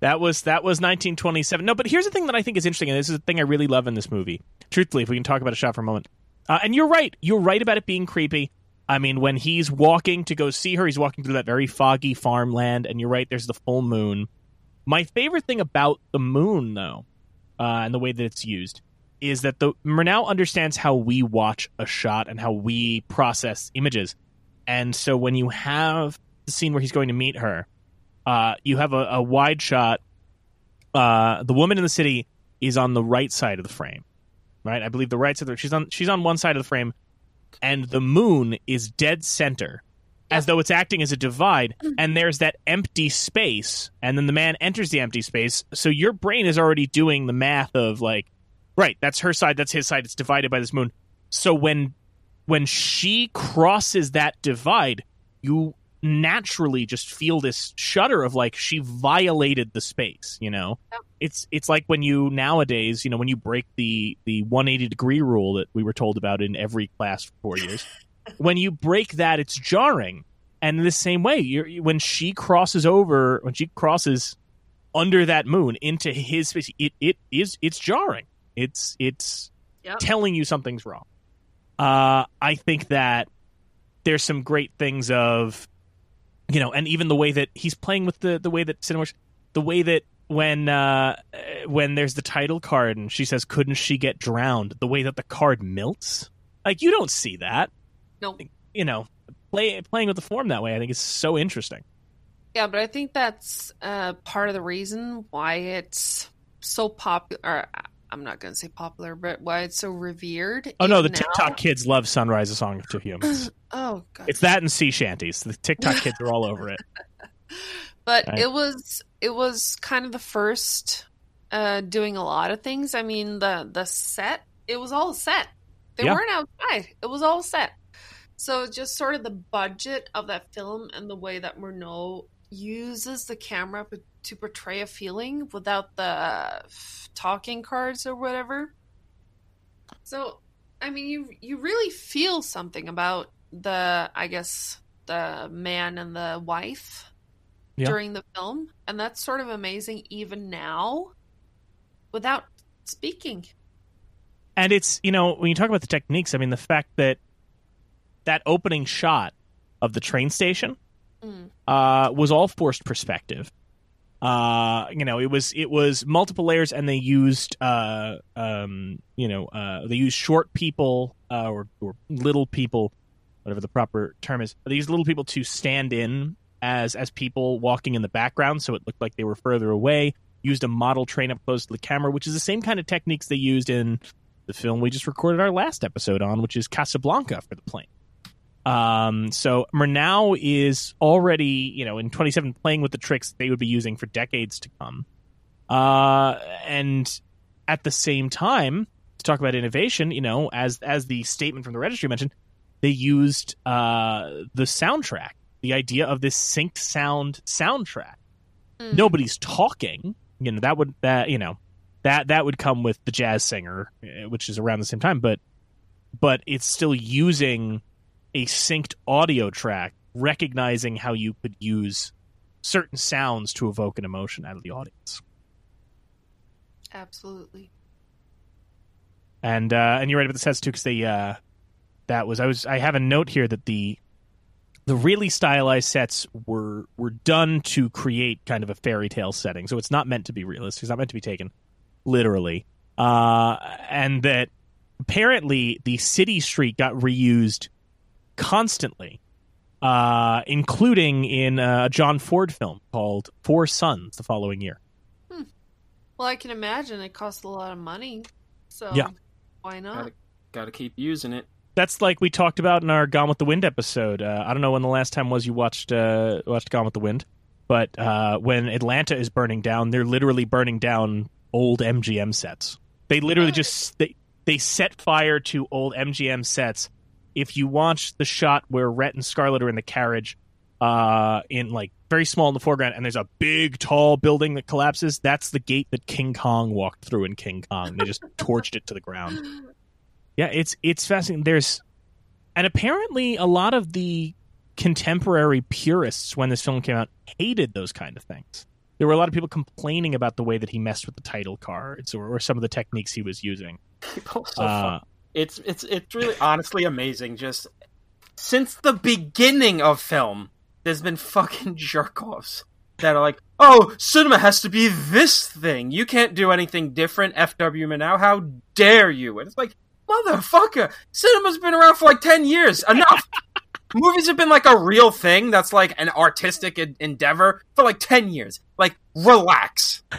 Speaker 2: That was that was 1927. No, but here's the thing that I think is interesting, and this is the thing I really love in this movie. Truthfully, if we can talk about a shot for a moment, uh, and you're right, you're right about it being creepy. I mean, when he's walking to go see her, he's walking through that very foggy farmland, and you're right, there's the full moon. My favorite thing about the moon, though, uh, and the way that it's used, is that the Murnau understands how we watch a shot and how we process images. And so when you have the scene where he's going to meet her, uh, you have a, a wide shot. Uh, the woman in the city is on the right side of the frame. Right? I believe the right side of the, she's on she's on one side of the frame and the moon is dead center as though it's acting as a divide and there's that empty space and then the man enters the empty space so your brain is already doing the math of like right that's her side that's his side it's divided by this moon so when when she crosses that divide you naturally just feel this shudder of like she violated the space you know
Speaker 4: Yep.
Speaker 2: it's it's like when you nowadays you know when you break the the 180 degree rule that we were told about in every class for four years (laughs) when you break that it's jarring and the same way you're, when she crosses over when she crosses under that moon into his space it, it is it's jarring it's it's
Speaker 4: Yep.
Speaker 2: telling you something's wrong uh i think that there's some great things of you know and even the way that he's playing with the the way that cinema the way that when uh when there's the title card and she says couldn't she get drowned the way that the card melts like you don't see that
Speaker 4: No.
Speaker 2: you know play, playing with the form that way i think is so interesting
Speaker 4: Yeah, but I think that's uh, part of the reason why it's so popular. I'm not going to say popular, but why it's so revered.
Speaker 2: oh no the
Speaker 4: now.
Speaker 2: tiktok kids love sunrise a song of two humans (clears throat)
Speaker 4: Oh god.
Speaker 2: it's that and sea shanties the tiktok kids are all over it (laughs)
Speaker 4: but
Speaker 2: Right.
Speaker 4: it was it was kind of the first uh doing a lot of things. I mean the the set it was all set. They
Speaker 2: Yeah.
Speaker 4: weren't outside. It was all set. So just sort of the budget of that film and the way that Murnau uses the camera to portray a feeling without the talking cards or whatever. So I mean you you really feel something about the I guess the man and the wife
Speaker 2: Yeah.
Speaker 4: during the film and that's sort of amazing even now without speaking
Speaker 2: and it's you know when you talk about the techniques i mean the fact that that opening shot of the train station
Speaker 4: Mm.
Speaker 2: uh, was all forced perspective uh, you know it was it was multiple layers and they used uh, um, you know uh, they used short people uh, or, or little people whatever the proper term is they used little people to stand in as as people walking in the background so it looked like they were further away used a model train up close to the camera which is the same kind of techniques they used in the film we just recorded our last episode on, which is Casablanca for the plane. Um, so Murnau is already, you know, in 27 playing with the tricks they would be using for decades to come. Uh, and at the same time, to talk about innovation, you know, as as the statement from the registry mentioned, they used uh, the soundtrack, the idea of this synced sound soundtrack.
Speaker 4: Mm.
Speaker 2: Nobody's talking, you know, that would that you know that that would come with the jazz singer, eh, which is around the same time, but but it's still using a synced audio track, recognizing how you could use certain sounds to evoke an emotion out of the audience.
Speaker 4: absolutely
Speaker 2: And uh, and you're right about the sets too, because they uh, that was I was I have a note here that the the really stylized sets were were done to create kind of a fairy tale setting, so it's not meant to be realistic. It's not meant to be taken literally, uh, and that apparently the city street got reused constantly, uh, including in a John Ford film called Four Sons the following year.
Speaker 4: well i can imagine it costs a lot of money so
Speaker 2: Yeah.
Speaker 4: why not
Speaker 3: Gotta, gotta keep using it.
Speaker 2: that's like we talked about in our Gone with the Wind episode. Uh, I don't know when the last time was you watched uh, watched Gone with the Wind, but uh, when Atlanta is burning down, they're literally burning down old MGM sets. They literally just they they set fire to old MGM sets. If you watch the shot where Rhett and Scarlett are in the carriage, uh, in like very small in the foreground, and there's a big tall building that collapses, that's the gate that King Kong walked through in King Kong. They just (laughs) torched it to the ground. Yeah, it's it's fascinating. There's and apparently a lot of the contemporary purists when this film came out hated those kind of things. There were a lot of people complaining about the way that he messed with the title cards or, or some of the techniques he was using.
Speaker 3: People so
Speaker 2: Uh,
Speaker 3: fun. It's it's it's really honestly amazing. Just since the beginning of film, there's been fucking (laughs) jerk offs that are like, "Oh, cinema has to be this thing. You can't do anything different." FW Murnau, how dare you? And it's like, motherfucker, cinema's been around for like ten years. Enough. (laughs) Movies have been like a real thing that's like an artistic en- endeavor for like ten years. Like, relax. (laughs)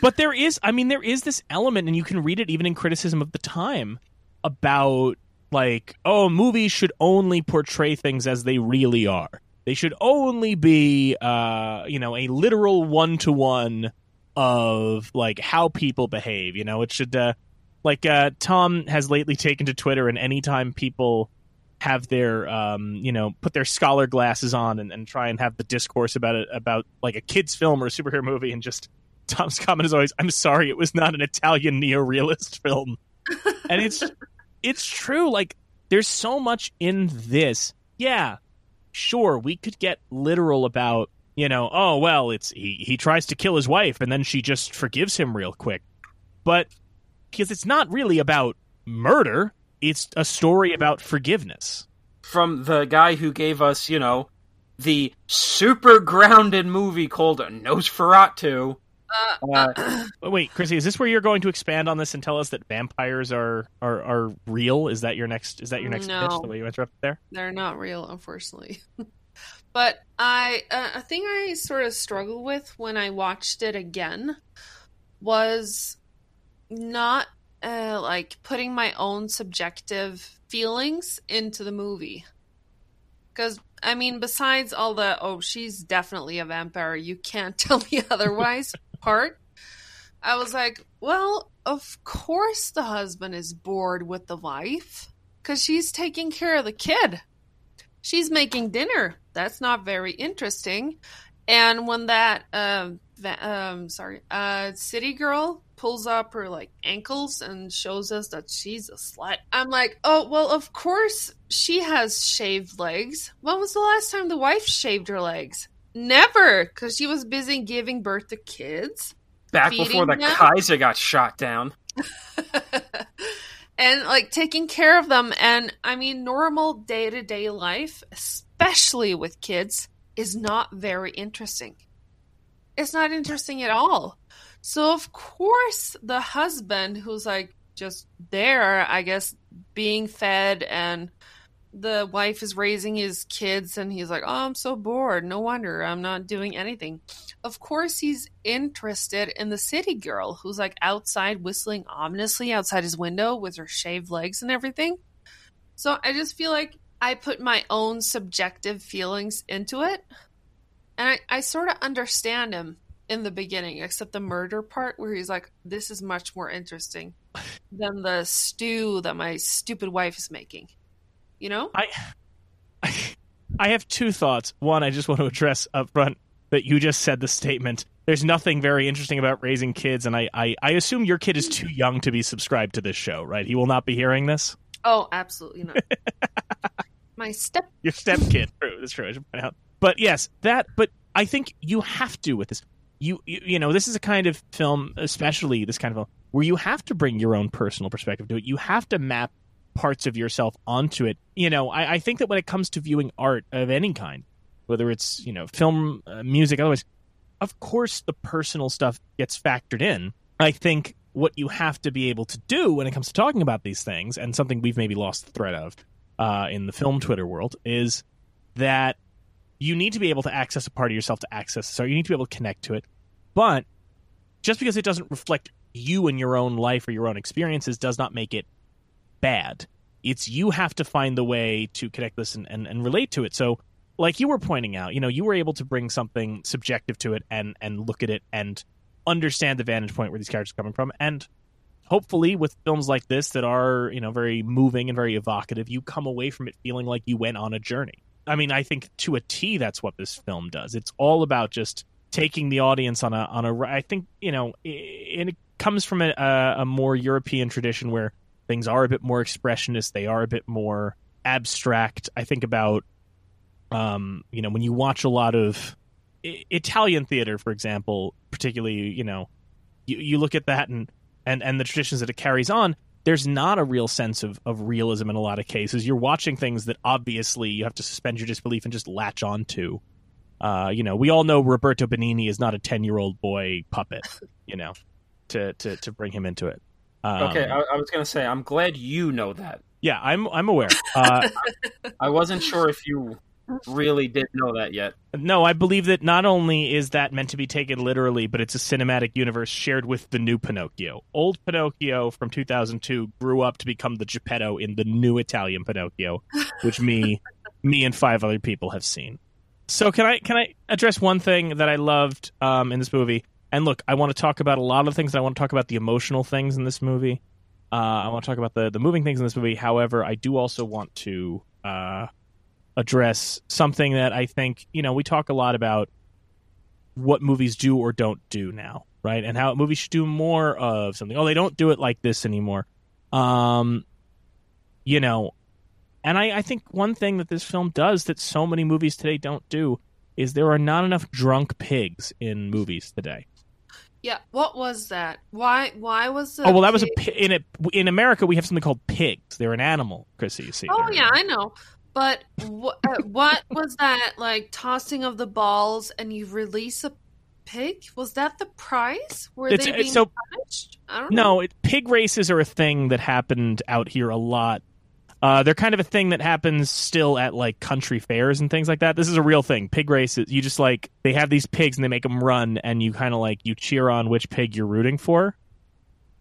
Speaker 2: but there is i mean there is this element and you can read it even in criticism of the time about like oh movies should only portray things as they really are. They should only be uh you know a literal one to one of like how people behave you know? It should uh like uh tom has lately taken to twitter and anytime people have their um you know put their scholar glasses on and, and try and have the discourse about it about like a kids film or a superhero movie and just tom's comment is always i'm sorry it was not an italian neo-realist film. (laughs) And it's it's true like there's so much in this. Yeah sure we could get literal about you know oh well it's he, he tries to kill his wife and then she just forgives him real quick. But because it's not really about murder it's a story about forgiveness.
Speaker 3: From the guy who gave us, you know, the super grounded movie called Nosferatu.
Speaker 4: Uh,
Speaker 3: Uh, (clears throat)
Speaker 2: wait chrissy is this where you're going to expand on this and tell us that vampires are are, are real is that your next is that your next
Speaker 4: No.
Speaker 2: pitch the way you interrupted there
Speaker 4: they're not real, unfortunately. (laughs) but I, uh, a thing I sort of struggled with when I watched it again was not uh, like putting my own subjective feelings into the movie. Because I mean, besides all the "oh, she's definitely a vampire," you can't (laughs) tell me otherwise part. I was like, well, of course the husband is bored with the wife because she's taking care of the kid. She's making dinner. That's not very interesting. And when that um, va- um sorry, uh city girl pulls up her like ankles and shows us that she's a slut. I'm like, "Oh, well, of course she has shaved legs. When was the last time the wife shaved her legs?" Never, cuz she was busy giving birth to kids.
Speaker 3: back before the
Speaker 4: them?
Speaker 3: Kaiser got shot down. (laughs)
Speaker 4: and like taking care of them and i mean normal day-to-day life especially with kids is not very interesting it's not interesting at all so of course the husband who's like just there i guess being fed and the wife is raising his kids and he's like oh i'm so bored no wonder i'm not doing anything of course he's interested in the city girl who's like outside whistling ominously outside his window with her shaved legs and everything. So I just feel like I put my own subjective feelings into it. And I, I sort of understand him in the beginning, except the murder part where he's like, this is much more interesting than the stew that my stupid wife is making. You know?
Speaker 2: I, I have two thoughts. One, I just want to address up front that you just said the statement. There's nothing very interesting about raising kids, and I, I, I assume your kid is too young to be subscribed to this show, right? He will not be hearing this.
Speaker 4: Oh, absolutely not. (laughs) my step
Speaker 2: Your stepkid. true, that's true. I should point out. But yes, that. But I think you have to with this. You, you, you know, this is a kind of film, especially this kind of film, where you have to bring your own personal perspective to it. You have to map parts of yourself onto it. You know, I, I think that when it comes to viewing art of any kind, whether it's you know film, uh, music, otherwise, of course the personal stuff gets factored in. I think what you have to be able to do when it comes to talking about these things, and something we've maybe lost the thread of uh, in the film Twitter world, is that you need to be able to access a part of yourself to access. So you need to be able to connect to it, but just because it doesn't reflect you and your own life or your own experiences does not make it bad. It's you have to find the way to connect this and, and, and relate to it. So like you were pointing out, you know, you were able to bring something subjective to it and and look at it and understand the vantage point where these characters are coming from. And hopefully with films like this that are, you know, very moving and very evocative, you come away from it feeling like you went on a journey. I mean, I think to a T that's what this film does. It's all about just taking the audience on a on a I think, you know, and it comes from a, a more European tradition where things are a bit more expressionist, they are a bit more abstract. I think about um, you know, when you watch a lot of I- Italian theater, for example, particularly, you know, you, you look at that and, and, and the traditions that it carries on, there's not a real sense of, of realism in a lot of cases. You're watching things that obviously you have to suspend your disbelief and just latch on to. Uh, you know, we all know Roberto Benigni is not a 10 year old boy puppet, you know, to, to, to bring him into it. Um,
Speaker 3: Okay, I, I was gonna say I'm glad you know that.
Speaker 2: yeah, I'm, I'm aware. Uh, (laughs)
Speaker 3: I wasn't sure if you really didn't know that yet.
Speaker 2: No, I believe that not only is that meant to be taken literally, but it's a cinematic universe shared with the new Pinocchio. Old Pinocchio from 2002 grew up to become the Geppetto in the new Italian Pinocchio, which me, (laughs) me and five other people have seen. So can I can I address one thing that I loved um, in this movie? And look, I want to talk about a lot of things. I want to talk about the emotional things in this movie. Uh, I want to talk about the the moving things in this movie. However, I do also want to uh, address something that I think you know we talk a lot about what movies do or don't do now, right? And how movies should do more of something. Oh, they don't do it like this anymore. Um, you know, and I, I think one thing that this film does that so many movies today don't do is there are not enough drunk pigs in movies today.
Speaker 4: Yeah, what was that? Why? Why was the?
Speaker 2: Oh well, that was a
Speaker 4: pig-
Speaker 2: pi- in it in America we have something called pigs. They're an animal, Chrissy. You see?
Speaker 4: Oh yeah, I know. But what? uh, what was that like tossing of the balls and you release a pig? Was that the prize? Were
Speaker 2: It's-
Speaker 4: they being
Speaker 2: so-
Speaker 4: punished? I don't know.
Speaker 2: No, it, pig races are a thing that happened out here a lot. Uh, they're kind of a thing that happens still at like country fairs and things like that. This is a real thing. Pig races. You just like they have these pigs and they make them run, and you kind of like you cheer on which pig you're rooting for.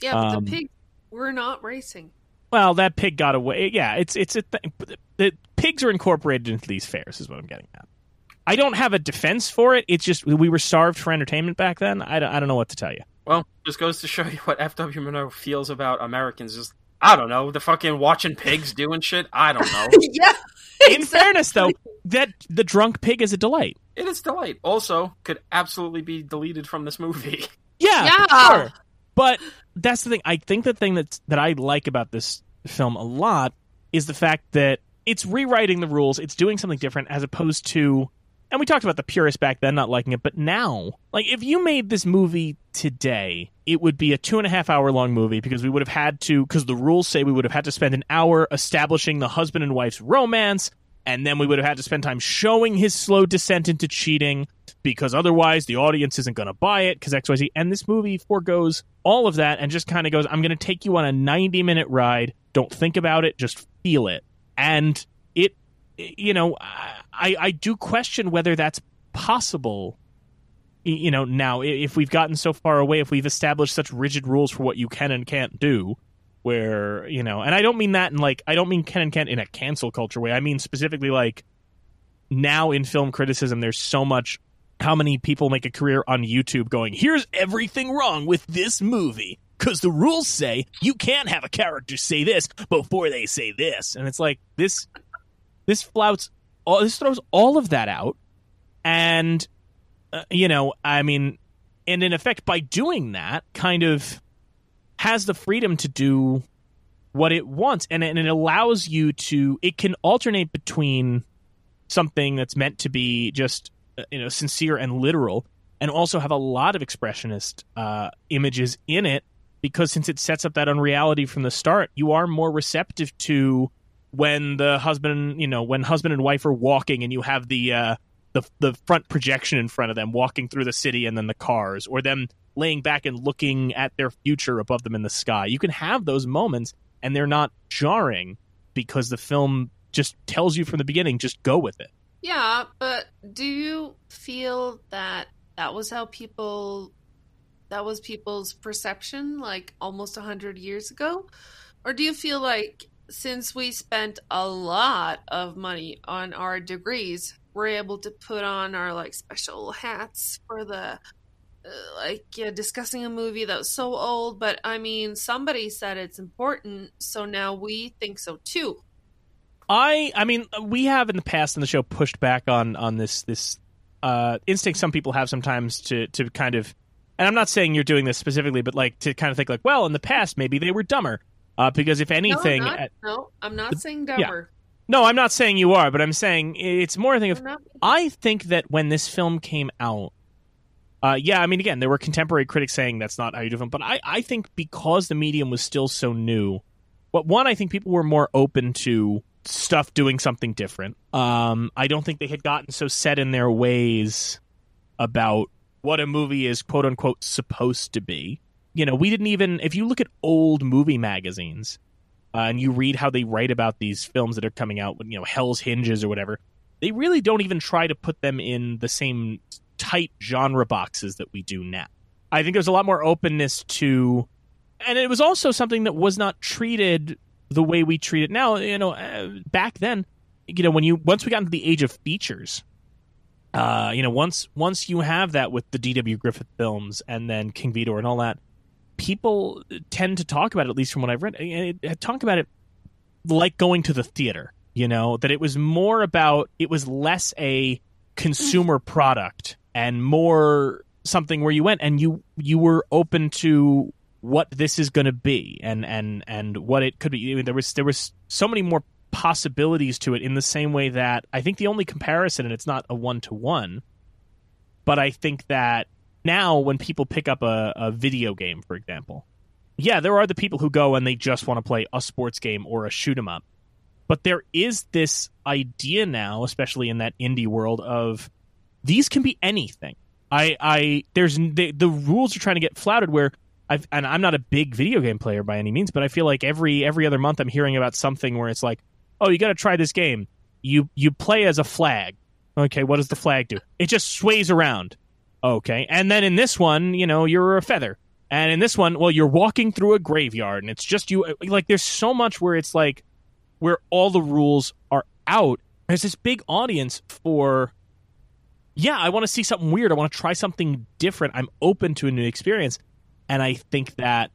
Speaker 4: Yeah, but
Speaker 2: um,
Speaker 4: the pig were not racing.
Speaker 2: Well, that pig got away. Yeah, it's it's a thing. The pigs are incorporated into these fairs. Is what I'm getting at. I don't have a defense for it. It's just we were starved for entertainment back then. I don't, I don't know what to tell you.
Speaker 3: Well, just goes to show you what FW Murnau feels about Americans. Just I don't know, the fucking watching pigs doing shit. I don't know. (laughs)
Speaker 4: yeah.
Speaker 2: In fairness, though, that the drunk pig is a delight.
Speaker 3: it is delight. Also, could absolutely be deleted from this movie. (laughs)
Speaker 2: Yeah,
Speaker 4: Yeah.
Speaker 2: sure. But that's the thing. I think the thing that's that I like about this film a lot is the fact that it's rewriting the rules. It's doing something different as opposed to. And we talked about the purists back then not liking it, but now, like, if you made this movie today, it would be a two and a half hour long movie because we would have had to, because the rules say we would have had to spend an hour establishing the husband and wife's romance, and then we would have had to spend time showing his slow descent into cheating because otherwise the audience isn't going to buy it because XYZ. And this movie foregoes all of that and just kind of goes, I'm going to take you on a 90 minute ride. Don't think about it, just feel it. And you know, I, I do question whether that's possible. You know, now if we've gotten so far away, if we've established such rigid rules for what you can and can't do, where you know, and I don't mean that in like I don't mean can and can't in a cancel culture way. I mean specifically like now in film criticism, there's so much. How many people make a career on YouTube going, here's everything wrong with this movie? Because the rules say you can't have a character say this before they say this. And it's like, this this flouts, all, this throws all of that out. And, uh, you know, I mean, and in effect, by doing that, kind of has the freedom to do what it wants. And, and it allows you to, it can alternate between something that's meant to be just uh, you know sincere and literal and also have a lot of expressionist uh, images in it because since it sets up that unreality from the start you are more receptive to when the husband you know when husband and wife are walking and you have the uh, the the front projection in front of them walking through the city and then the cars or them laying back and looking at their future above them in the sky you can have those moments and they're not jarring because the film just tells you from the beginning just go with it
Speaker 4: Yeah, but do you feel that that was how people that was people's perception like almost a 100 years ago? Or do you feel like since we spent a lot of money on our degrees, we're able to put on our like special hats for the uh, like yeah, discussing a movie that was so old, but I mean, somebody said it's important, so now we think so too.
Speaker 2: I I mean we have in the past in the show pushed back on on this this uh instinct some people have sometimes to to kind of and I'm not saying you're doing this specifically but like to kind of think like well in the past maybe they were dumber uh because if anything
Speaker 4: no, not, no, I'm not saying dumber.
Speaker 2: no I'm not saying you are but I'm saying it's more a thing of
Speaker 4: I'm
Speaker 2: I think that when this film came out, uh, yeah, I mean, again, there were contemporary critics saying that's not how you do film, but I, I think because the medium was still so new, what one, I think people were more open to stuff doing something different. Um, I don't think they had gotten so set in their ways about what a movie is quote unquote supposed to be. You know, we didn't even, if you look at old movie magazines, uh, and you read how they write about these films that are coming out, you know, Hell's Hinges or whatever, they really don't even try to put them in the same tight genre boxes that we do now. I think there's a lot more openness to, and it was also something that was not treated the way we treat it now. You know, uh, back then, you know, when you once we got into the age of features, uh, you know, once once you have that with the D.W. Griffith films and then King Vidor and all that, people tend to talk about it. At least from what I've read, and it, talk about it like going to the theater. You know, that it was more about it was less a consumer mm. product and more something where you went and you you were open to what this is going to be and and and what it could be. There was there was so many more possibilities to it in the same way that I think the only comparison, and it's not a one to one, but I think that now when people pick up a, a video game, for example, yeah, there are the people who go and they just want to play a sports game or a shoot 'em up. But there is this idea now, especially in that indie world, of these can be anything. I, I, there's the, the rules are trying to get flouted where I've, and I'm not a big video game player by any means, but I feel like every every other month I'm hearing about something where it's like, oh, you got to try this game. You you play as a flag. Okay, what does the flag do? It just sways around. Okay, and then in this one, you know, you're a feather, and in this one, well, you're walking through a graveyard, and it's just you. Uh, like, there's so much where it's like, where all the rules are out. There's this big audience for. Yeah, I want to see something weird. I want to try something different. I'm open to a new experience, and I think that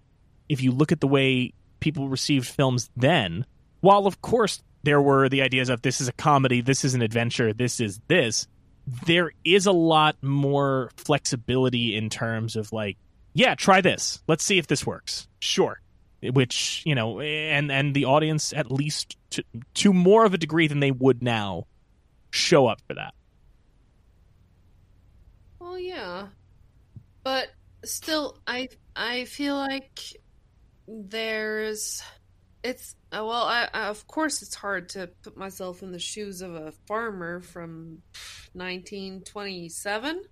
Speaker 2: if you look at the way people received films then, while of course there were the ideas of this is a comedy, this is an adventure, this is this. There is a lot more flexibility in terms of like, yeah, try this. Let's see if this works. Sure. Which, you know, and and the audience at least to, to more of a degree than they would now show up for that.
Speaker 4: Well, yeah. But still I I feel like there's it's uh, well, I, I, of course, it's hard to put myself in the shoes of a farmer from 1927,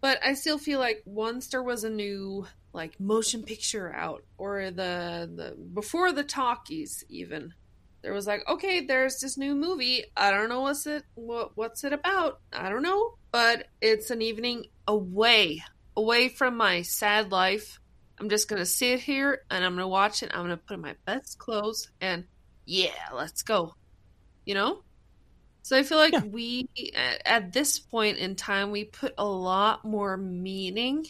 Speaker 4: but I still feel like once there was a new like motion picture out, or the the before the talkies even, there was like, okay, there's this new movie. I don't know what's it what what's it about. I don't know, but it's an evening away away from my sad life I'm just gonna sit here and I'm gonna watch it. I'm gonna put on my best clothes and yeah, let's go. You know? So I feel like yeah. we at this point in time we put a lot more meaning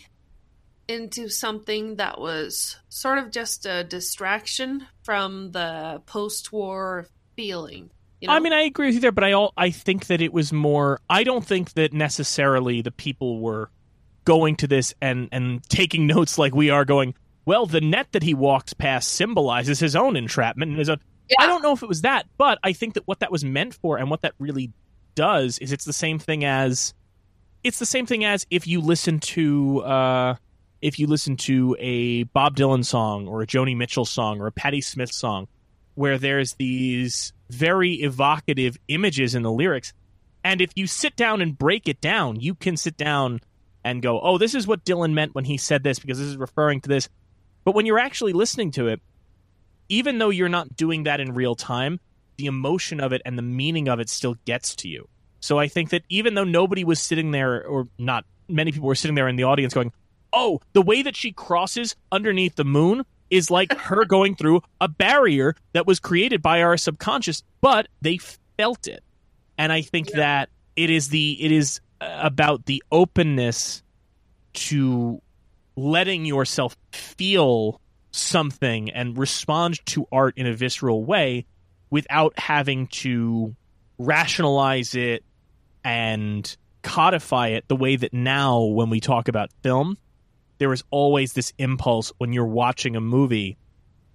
Speaker 4: into something that was sort of just a distraction from the post-war feeling. You know?
Speaker 2: I mean, I agree with you there, but I all I think that it was more. I don't think that necessarily the people were going to this and and taking notes like we are going well the net that he walks past symbolizes his own entrapment and his own yeah. i don't know if it was that but i think that what that was meant for and what that really does is it's the same thing as it's the same thing as if you listen to uh if you listen to a bob dylan song or a joni mitchell song or a patti smith song where there's these very evocative images in the lyrics and if you sit down and break it down you can sit down and go, oh, this is what Dylan meant when he said this because this is referring to this. But when you're actually listening to it, even though you're not doing that in real time, the emotion of it and the meaning of it still gets to you. So I think that even though nobody was sitting there, or not many people were sitting there in the audience going, oh, the way that she crosses underneath the moon is like (laughs) her going through a barrier that was created by our subconscious, but they felt it. And I think yeah. that it is the it is about the openness to letting yourself feel something and respond to art in a visceral way without having to rationalize it and codify it the way that now when we talk about film there is always this impulse when you're watching a movie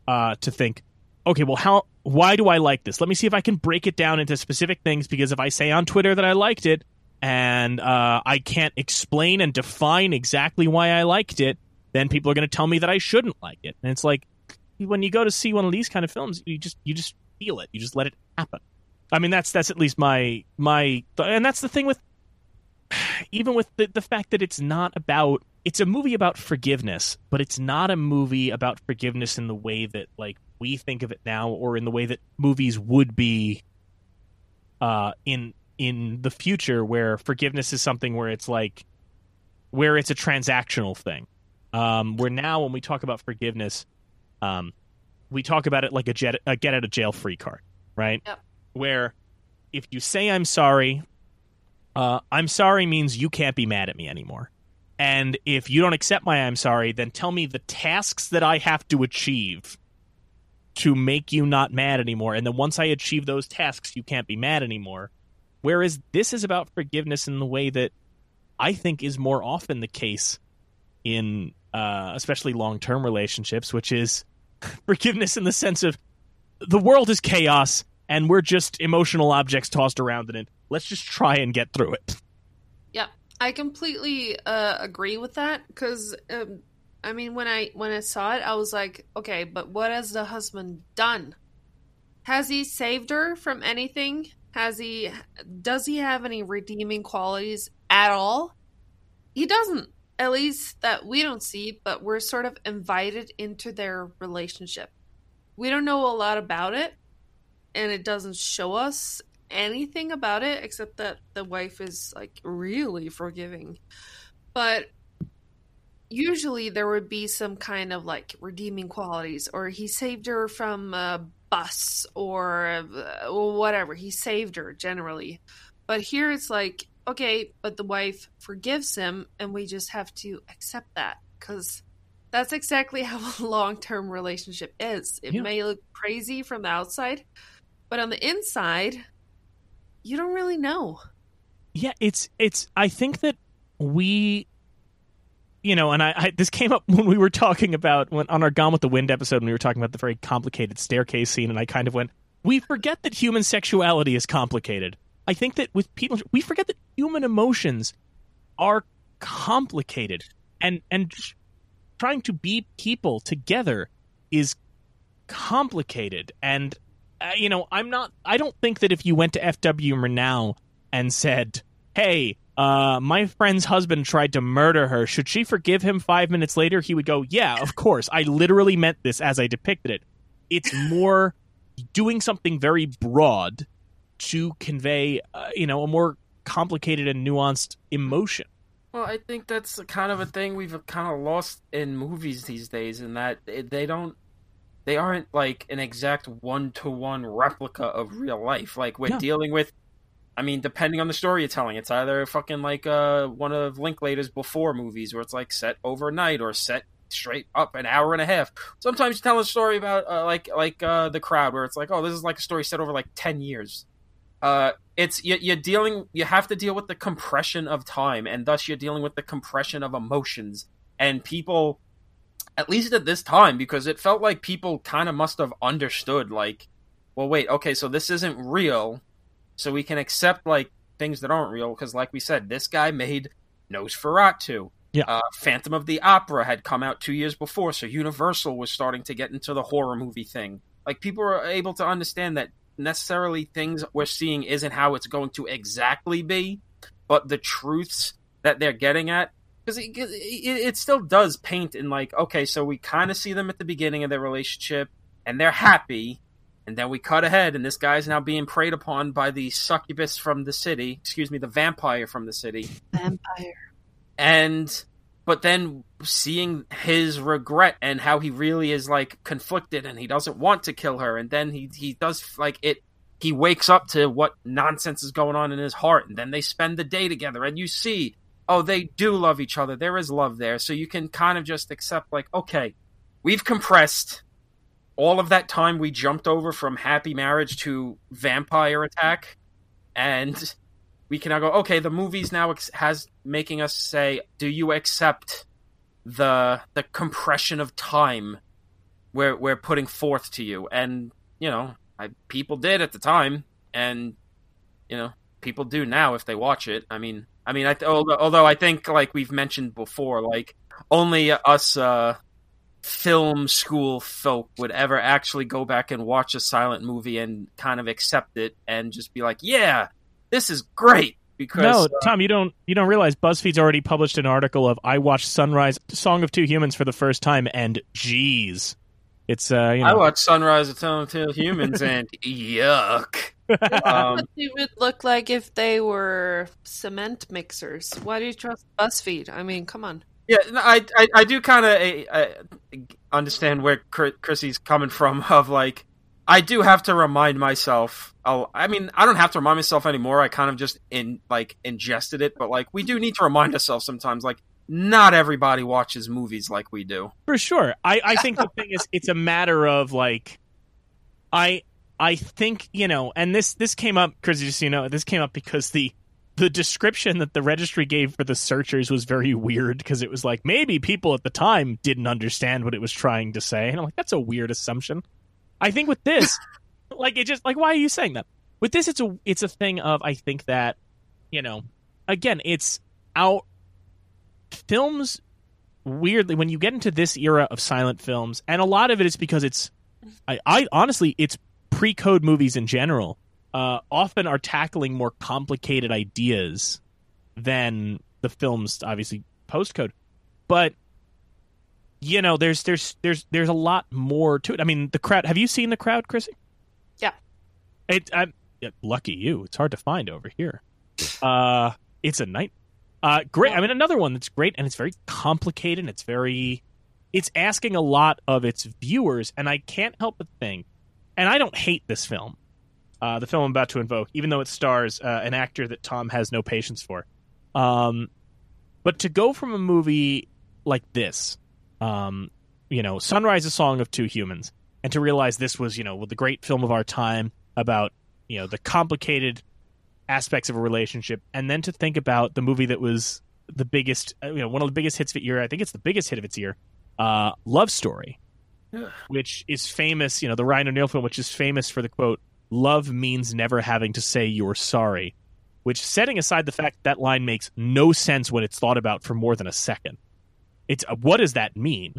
Speaker 2: uh, to think okay well how why do i like this? Let me see if i can break it down into specific things because if i say on twitter that i liked it and uh, I can't explain and define exactly why I liked it, then people are going to tell me that I shouldn't like it. And it's like when you go to see one of these kind of films, you just you just feel it. You just let it happen. I mean, that's that's at least my my, and that's the thing with (sighs) even with the the fact that it's not about it's a movie about forgiveness, but it's not a movie about forgiveness in the way that like we think of it now, or in the way that movies would be uh, in in the future where forgiveness is something where it's like where it's a transactional thing. Um, where now when we talk about forgiveness, um, we talk about it like a, jet, a get out of jail free card, right?
Speaker 4: Yep.
Speaker 2: Where if you say I'm sorry, uh, I'm sorry means you can't be mad at me anymore. And if you don't accept my I'm sorry, then tell me the tasks that I have to achieve to make you not mad anymore. And then once I achieve those tasks, you can't be mad anymore. Whereas this is about forgiveness in the way that I think is more often the case in uh, especially long term relationships, which is (laughs) forgiveness in the sense of the world is chaos and we're just emotional objects tossed around in it. Let's just try and get through it.
Speaker 4: Yeah, I completely uh, agree with that because um, I mean, when I when I saw it, I was like, okay, but what has the husband done? Has he saved her from anything? Has he? Does he have any redeeming qualities at all? He doesn't. At least that we don't see, but we're sort of invited into their relationship. We don't know a lot about it, and it doesn't show us anything about it except that the wife is like really forgiving. But usually there would be some kind of like redeeming qualities or he saved her from a bus or uh, whatever. He saved her generally. But here it's like okay, but the wife forgives him, and we just have to accept that because that's exactly (laughs) how a long term relationship is. It
Speaker 2: Yeah.
Speaker 4: may look crazy from the outside, but on the inside, you don't really know.
Speaker 2: Yeah, it's it's. I think that we, you know, and I, I this came up (laughs) when we were talking about when on our Gone with the Wind episode when we were talking about the very complicated staircase scene, and I kind of went, we forget that human sexuality is complicated. I think that with people, we forget that human emotions are complicated, and and trying to be people together is complicated and uh, you know i'm not i don't think that if you went to fw Murnau and said hey uh, my friend's husband tried to murder her. Should she forgive him five minutes later? He would go yeah of course. I literally meant this as i depicted it. It's more doing something very broad to convey uh, you know a more complicated and nuanced emotion.
Speaker 3: Well, I think that's kind of a thing we've kind of lost in movies these days, in that they don't, they aren't like an exact one to one replica of real life. Like we're dealing with, I mean, depending on the story you're telling, it's either fucking like uh one of Linklater's before movies where it's like set overnight or set straight up an hour and a half. Sometimes you tell a story about uh, like like uh the crowd where it's like, oh, this is like a story set over like ten years. Uh, it's you, you're dealing you have to deal with the compression of time and thus you're dealing with the compression of emotions and people at least at this time because it felt like people kind of must have understood like well wait okay so this isn't real so we can accept like things that aren't real because like we said this guy made Nosferatu
Speaker 2: Yeah.
Speaker 3: uh, Phantom of the Opera had come out two years before, so Universal was starting to get into the horror movie thing. Like people are able to understand that necessarily things we're seeing isn't how it's going to exactly be, but the truths that they're getting at because it, it, it still does paint in like okay, so we kind of see them at the beginning of their relationship and they're happy, and then we cut ahead and this guy is now being preyed upon by the succubus from the city, excuse me, the vampire from the city.
Speaker 4: Vampire.
Speaker 3: and but then seeing his regret and how he really is like conflicted and he doesn't want to kill her and then he he does like it he wakes up to what nonsense is going on in his heart and then they spend the day together and you see oh they do love each other. There is love there. So you can kind of just accept like okay we've compressed all of that time we jumped over from happy marriage to vampire attack and we can now go okay the movie's now has making us say do you accept the the compression of time we're we're putting forth to you? And you know I, people did at the time and you know people do now if they watch it. I mean i mean I th- although, although i think like we've mentioned before like only us uh film school folk would ever actually go back and watch a silent movie and kind of accept it and just be like yeah this is great because
Speaker 2: no,
Speaker 3: uh,
Speaker 2: Tom, you don't you don't realize BuzzFeed's already published an article of I watched Sunrise Song of Two Humans for the first time and geez. It's uh you know.
Speaker 3: I watched Sunrise of Two Humans and (laughs) yuck. Um,
Speaker 4: what they would look like if they were cement mixers. Why do you trust BuzzFeed? I mean, come on.
Speaker 3: Yeah, no, I, I I do kind of eh, eh, understand where Chris- Chrissy's coming from. (laughs) Of like, I do have to remind myself. Oh, I mean, I don't have to remind myself anymore. I kind of just in like ingested it, but like we do need to remind ourselves sometimes. Like, not everybody watches movies like we do.
Speaker 2: For sure. I, I think the thing is it's a matter of like I I think, you know, and this this came up because just you know, this came up because the the description that the registry gave for the searchers was very weird because it was like maybe people at the time didn't understand what it was trying to say. And I'm like, that's a weird assumption. I think with this, (laughs) like it just like why are you saying that? With this it's a it's a thing of I think that, you know, again, it's out films weirdly when you get into this era of silent films and a lot of it is because it's i, I honestly it's pre-code movies in general uh, often are tackling more complicated ideas than the films obviously post-code but you know there's there's there's there's a lot more to it i mean the crowd have you seen the crowd chrissy
Speaker 4: Yeah.
Speaker 2: it i'm yeah, lucky you it's hard to find over here uh it's a night uh, great. I mean, another one that's great, and it's very complicated. And it's very, it's asking a lot of its viewers, and I can't help but think, and I don't hate this film, uh, the film I'm about to invoke, even though it stars uh, an actor that Tom has no patience for. Um, but to go from a movie like this, um, you know, Sunrise, a song of two humans, and to realize this was, you know, the great film of our time about, you know, the complicated aspects of a relationship, and then to think about the movie that was the biggest, uh, you know, one of the biggest hits of its year. I think it's the biggest hit of its year, uh, Love Story,
Speaker 3: Yeah.
Speaker 2: which is famous. You know, the Ryan O'Neal film, which is famous for the quote, "Love means never having to say you're sorry." Which, setting aside the fact that, line makes no sense when it's thought about for more than a second, it's uh, what does that mean?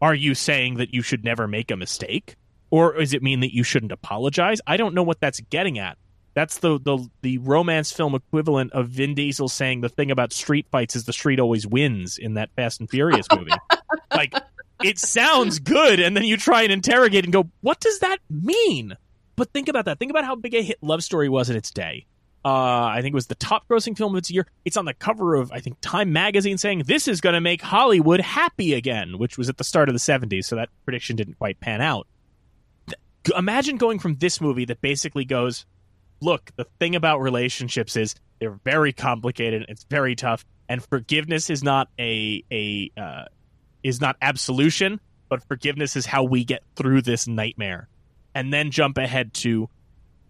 Speaker 2: Are you saying that you should never make a mistake, or does it mean that you shouldn't apologize? I don't know what that's getting at. That's the, the the romance film equivalent of Vin Diesel saying the thing about street fights is the street always wins in that Fast and Furious movie. (laughs) like it sounds good, and then you try and interrogate and go, what does that mean? But think about that. Think about how big a hit Love Story was in its day. Uh, I think it was the top grossing film of its year. It's on the cover of, I think, Time magazine saying this is going to make Hollywood happy again, which was at the start of the 70s, so that prediction didn't quite pan out. Th- Imagine going from this movie that basically goes, look, the thing about relationships is they're very complicated, it's very tough, and forgiveness is not a a uh, is not absolution, but forgiveness is how we get through this nightmare. And then jump ahead to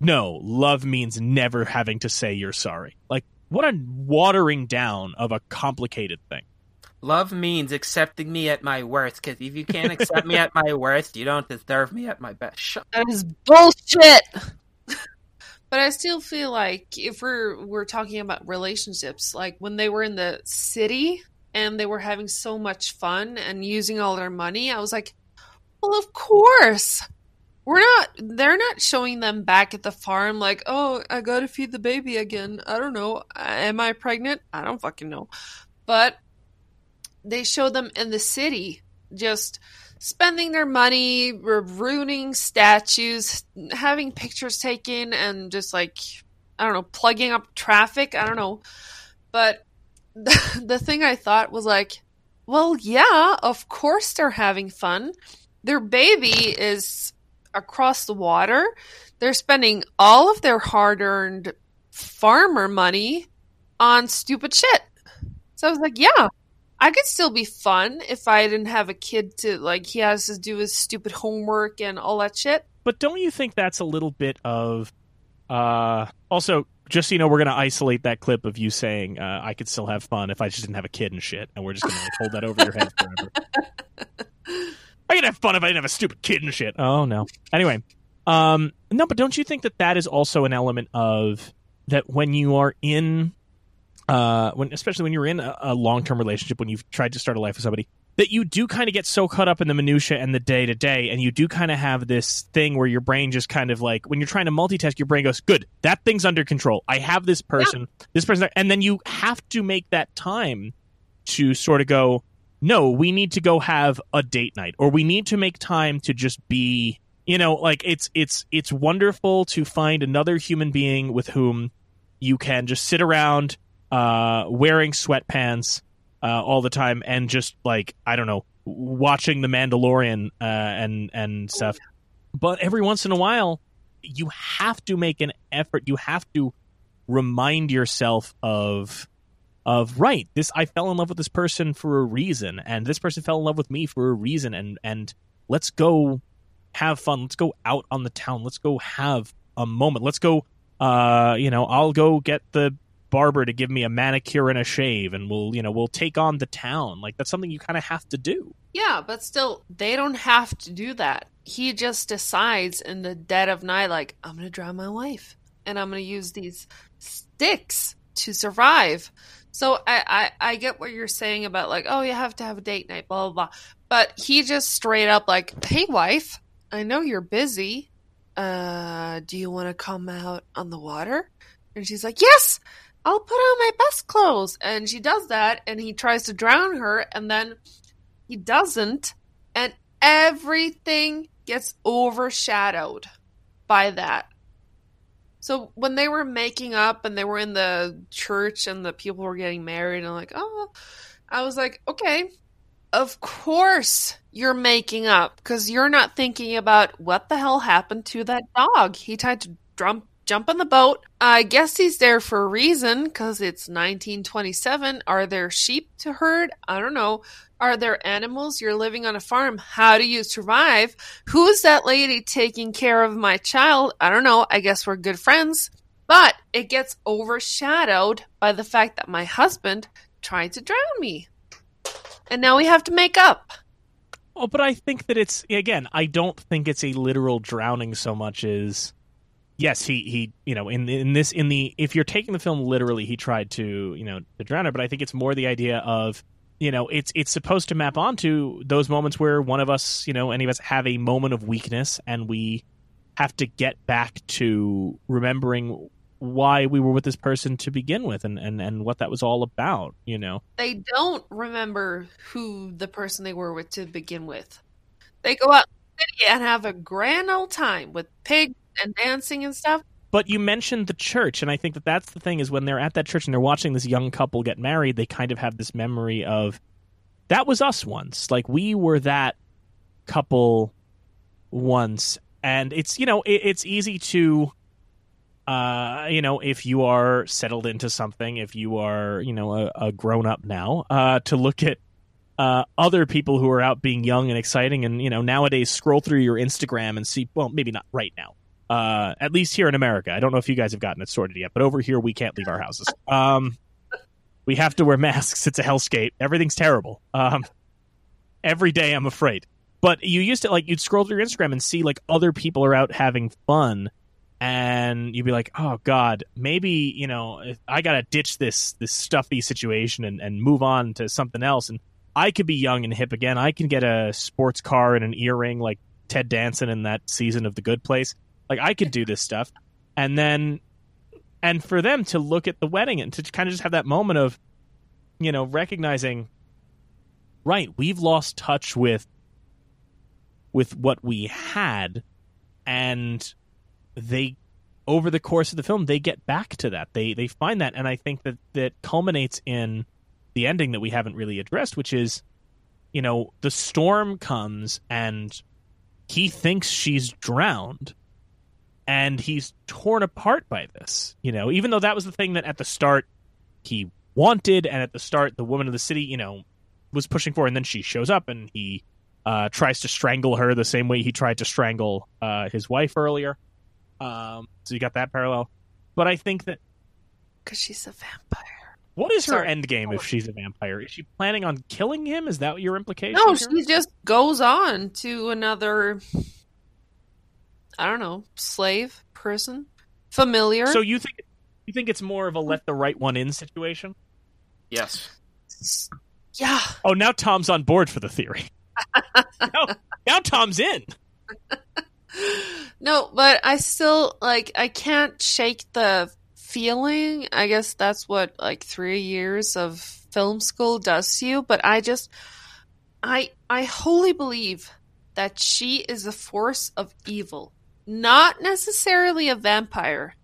Speaker 2: no, love means never having to say you're sorry. Like what a watering down of a complicated thing.
Speaker 3: Love means accepting me at my worst. Because if you can't accept me at my worst, you don't deserve me at my best. Shut
Speaker 4: That is bullshit. (laughs) but I still feel like if we're we're talking about relationships, like when they were in the city and they were having so much fun and using all their money, I was like, well, of course. We're not they're not showing them back at the farm like, "Oh, I got to feed the baby again." I don't know. Am I pregnant? I don't fucking know. But they show them in the city just spending their money, ruining statues, having pictures taken, and just like, I don't know, plugging up traffic. I don't know. But the, (laughs) the thing I thought was like, well, yeah, of course they're having fun. Their baby is across the water. They're spending all of their hard earned farmer money on stupid shit. So I was like, yeah, I could still be fun if I didn't have a kid to like he has to do his stupid homework and all that shit.
Speaker 2: But don't you think that's a little bit of uh also just so you know we're going to isolate that clip of you saying uh, I could still have fun if I just didn't have a kid and shit and we're just going to like, hold that over your head forever. (laughs) I could have fun if I didn't have a stupid kid and shit. Oh no. Anyway, um no, but don't you think that that is also an element of that when you are in uh when especially when you're in a, a long-term relationship when you've tried to start a life with somebody that you do kind of get so caught up in the minutia and the day to day and you do kind of have this thing where your brain just kind of like when you're trying to multitask your brain goes good that thing's under control i have this person this person and then you have to make that time to sort of go no we need to go have a date night or we need to make time to just be you know, like it's it's it's wonderful to find another human being with whom you can just sit around uh, wearing sweatpants uh, all the time and just like I don't know, watching The Mandalorian uh, and and stuff. But every once in a while, you have to make an effort. You have to remind yourself of of right this i fell in love with this person for a reason and this person fell in love with me for a reason and and let's go have fun. Let's go out on the town. Let's go have a moment. Let's go uh you know i'll go get the barber to give me a manicure and a shave and we'll you know we'll take on the town. Like that's something you kind of have to do.
Speaker 4: Yeah, but still, they don't have to do that. He just decides in the dead of night, like, I'm to drown my wife and I'm to use these sticks to survive. So I, I, I get what you're saying about, like, oh, you have to have a date night, blah, blah, blah. But he just straight up, like, hey, wife, I know you're busy. Uh, do you want to come out on the water? And she's like, yes, I'll put on my best clothes. And she does that, and he tries to drown her, and then he doesn't, and everything gets overshadowed by that. So when they were making up and they were in the church and the people were getting married and like, oh, I was like, okay, of course you're making up because you're not thinking about what the hell happened to that dog. He tried to jump jump on the boat. I guess he's there for a reason because it's 1927. Are there sheep to herd? I don't know. Are there animals? You're living on a farm. How do you survive? Who's that lady taking care of my child? I don't know. I guess we're good friends. But it gets overshadowed by the fact that my husband tried to drown me. And now we have to make up.
Speaker 2: Oh, but I think that it's again. I don't think it's a literal drowning so much as yes, he he you know in in this in the if you're taking the film literally, he tried to you know to drown her. But I think it's more the idea of you know it's it's supposed to map onto those moments where one of us you know any of us have a moment of weakness and we have to get back to remembering why we were with this person to begin with and and and what that was all about. You know.
Speaker 4: They don't remember who the person they were with to begin with. They go out and have a grand old time with pigs and dancing and stuff.
Speaker 2: But you mentioned the church, and I think that that's the thing is when they're at that church and they're watching this young couple get married, they kind of have this memory of that was us once. Like we were that couple once, and it's you know it, it's easy to, uh, you know, if you are settled into something, if you are you know a, a grown up now, uh, to look at uh, other people who are out being young and exciting, and you know nowadays scroll through your Instagram and see. Well, maybe not right now. Uh, at least here in America, I don't know if you guys have gotten it sorted yet, but over here we can't leave our houses. Um, we have to wear masks. It's a hellscape. Everything's terrible. Um, every day, I'm afraid. But you used to like you'd scroll through your Instagram and see like other people are out having fun, and you'd be like, oh god, maybe you know I gotta ditch this this stuffy situation and and move on to something else. And I could be young and hip again. I can get a sports car and an earring like Ted Danson in that season of The Good Place. Like I could do this stuff, and then and for them to look at the wedding and to kind of just have that moment of, you know, recognizing, right, we've lost touch with with what we had, and they over the course of the film they get back to that. They they find that. And i think that that culminates in the ending that we haven't really addressed which is you know the storm comes and he thinks she's drowned and he's torn apart by this you know even though that was the thing that at the start he wanted and at the start the woman of the city you know was pushing for and then she shows up and he uh, tries to strangle her the same way he tried to strangle uh, his wife earlier. Um, so you got that parallel. But i think that
Speaker 4: Because she's a vampire.
Speaker 2: what is her end game if she's a vampire? Is she planning on killing him? Is that your implication
Speaker 4: No,
Speaker 2: here?
Speaker 4: she just goes on to another, I don't know, slave, person, familiar.
Speaker 2: so you think you think it's more of a let the right one in situation
Speaker 3: Yes.
Speaker 4: yeah.
Speaker 2: Oh, now Tom's on board for the theory. (laughs) now, now Tom's in.
Speaker 4: No, but I still like I can't shake the feeling. I guess that's what like 3 years of film school does to you, but I just I I wholly believe that she is a force of evil. Not necessarily a vampire,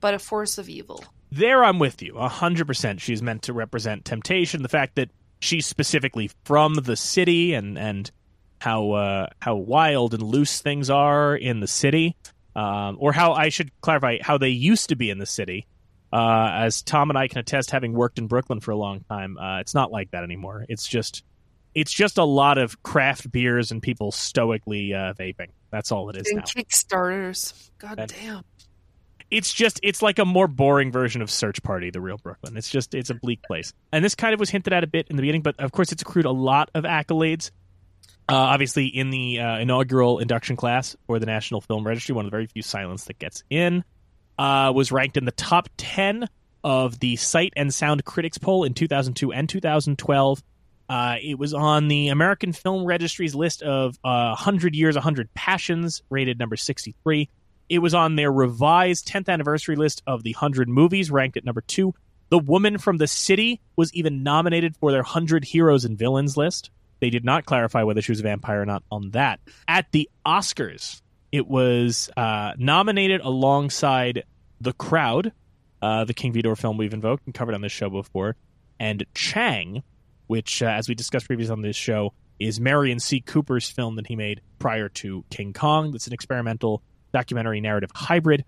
Speaker 4: but a force of evil.
Speaker 2: There, I'm with you. 100%. She's meant to represent temptation. The fact that she's specifically from the city and, and how, uh, how wild and loose things are in the city. Um, or how I should clarify how they used to be in the city. Uh, as Tom and I can attest, having worked in Brooklyn for a long time, uh, it's not like that anymore. It's just it's just a lot of craft beers and people stoically uh, vaping. That's all it is
Speaker 4: And
Speaker 2: now.
Speaker 4: Kickstarters. God damn.
Speaker 2: It's just it's like a more boring version of Search Party, the real Brooklyn. It's just it's a bleak place. And this kind of was hinted at a bit in the beginning, but of course it's accrued a lot of accolades. Uh, obviously, in the uh, inaugural induction class for the National Film Registry, one of the very few silence that gets in, uh, was ranked in the top 10 of the Sight and Sound Critics poll in 2002 and 2012. Uh, it was on the American Film Registry's list of uh, 100 Years, 100 Passions, rated number 63. It was on their revised 10th anniversary list of the 100 movies, ranked at number two. The Woman from the City was even nominated for their 100 Heroes and Villains list. They did not clarify whether she was a vampire or not on that. At the Oscars, it was uh, nominated alongside The Crowd, uh, the King Vidor film we've invoked and covered on this show before, and Chang, which, uh, as we discussed previously on this show, is Merian C. Cooper's film that he made prior to King Kong. That's an experimental documentary narrative hybrid.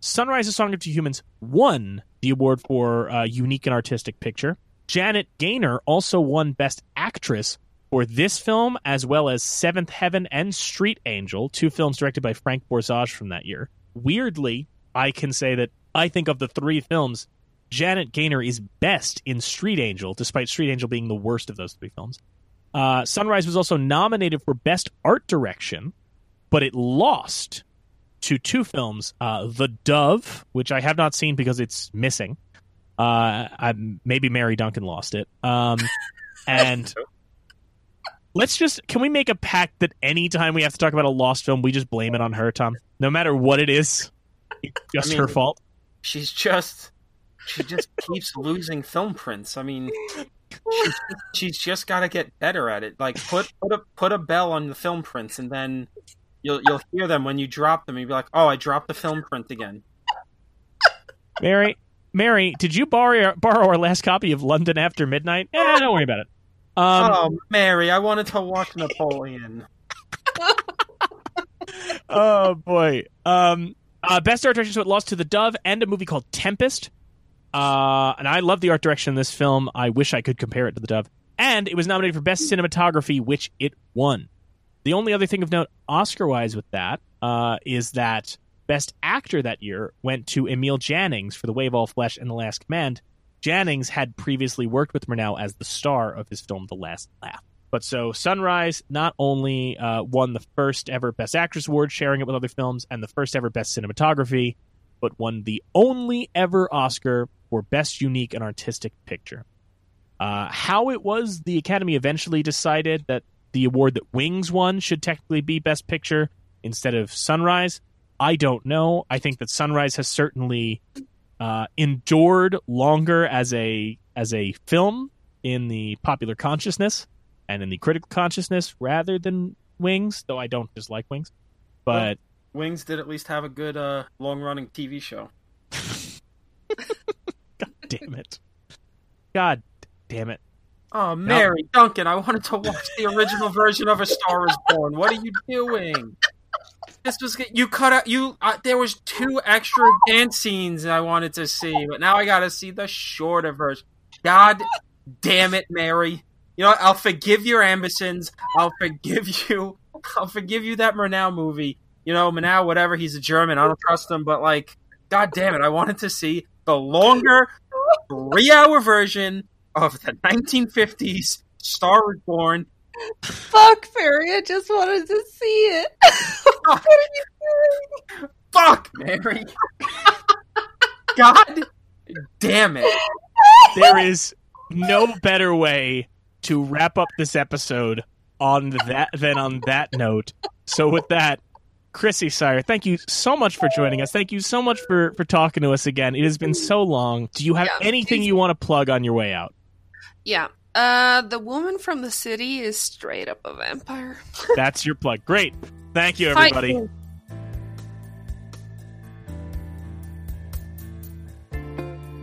Speaker 2: Sunrise: A Song of Two Humans won the award for uh, unique and artistic picture. Janet Gaynor also won Best Actress for this film, as well as Seventh Heaven and Street Angel, two films directed by Frank Borzage from that year. Weirdly, I can say that I think of the three films, Janet Gaynor is best in Street Angel, despite Street Angel being the worst of those three films. Uh, Sunrise was also nominated for Best Art Direction, but it lost to two films uh, The Dove, which I have not seen because it's missing. Uh, I, maybe Mary Duncan lost it. Um, (laughs) and let's just can we make a pact that anytime we have to talk about a lost film, we just blame it on her, Tom? No matter what it is, it's just
Speaker 3: I mean-
Speaker 2: her fault.
Speaker 3: She's just she just keeps losing film prints. I mean, she's, (laughs) she's just got to get better at it. Like put put a put a bell on the film prints, and then you'll you'll hear them when you drop them. You'll be like, "Oh, I dropped the film print again."
Speaker 2: Mary, Mary, did you borrow borrow our last copy of London After Midnight? Eh, don't worry about it. Um,
Speaker 3: oh, Mary, I wanted to watch Napoleon.
Speaker 2: oh boy. Um, uh, best art direction, so it lost to The Dove and a movie called Tempest. Uh, and I love the art direction in this film. I wish I could compare it to The Dove. And it was nominated for best cinematography, which it won. The only other thing of note, Oscar-wise, with that uh, is that best actor that year went to Emil Jannings for The of All Flesh and The Last Command. Jannings had previously worked with Murnau as the star of his film The Last Laugh. But so Sunrise not only uh, won the first ever Best Actress award, sharing it with other films, and the first ever Best Cinematography, but won the only ever Oscar for Best Unique and Artistic Picture. Uh, how it was the Academy eventually decided that the award that Wings won should technically be Best Picture instead of Sunrise, I don't know. I think that Sunrise has certainly uh, endured longer as a as a film in the popular consciousness and in the critical consciousness rather than Wings, though I don't dislike Wings. But
Speaker 3: Wings did at least have a good uh, long running TV show. (laughs)
Speaker 2: damn it. God damn it.
Speaker 3: Oh, Mary Duncan, I wanted to watch the original version of A Star Is Born. What are you doing? This was you cut out you. Uh, there was two extra dance scenes I wanted to see, but now I got to see the shorter version. God damn it, Mary. You know what? I'll forgive your ambitions. I'll forgive you. I'll forgive you that Murnau movie. You know, Murnau, whatever. He's a German. I don't trust him, but like, God damn it, I wanted to see the longer three-hour version of the 1950s Star is Born.
Speaker 4: Fuck, Mary, I just wanted to see it. (laughs) what are you doing?
Speaker 3: Fuck, Mary. God damn it.
Speaker 2: There is no better way to wrap up this episode on that than on that note. So with that, Chrissy Sire, thank you so much for joining us. Thank you so much for for talking to us again. It has been so long. Do you have
Speaker 4: Yeah,
Speaker 2: anything
Speaker 4: please.
Speaker 2: you want to plug on your way out?
Speaker 4: Yeah. Uh, the woman from the city is straight up a vampire. (laughs)
Speaker 2: That's your plug. Great. Thank you, everybody.
Speaker 4: Hi.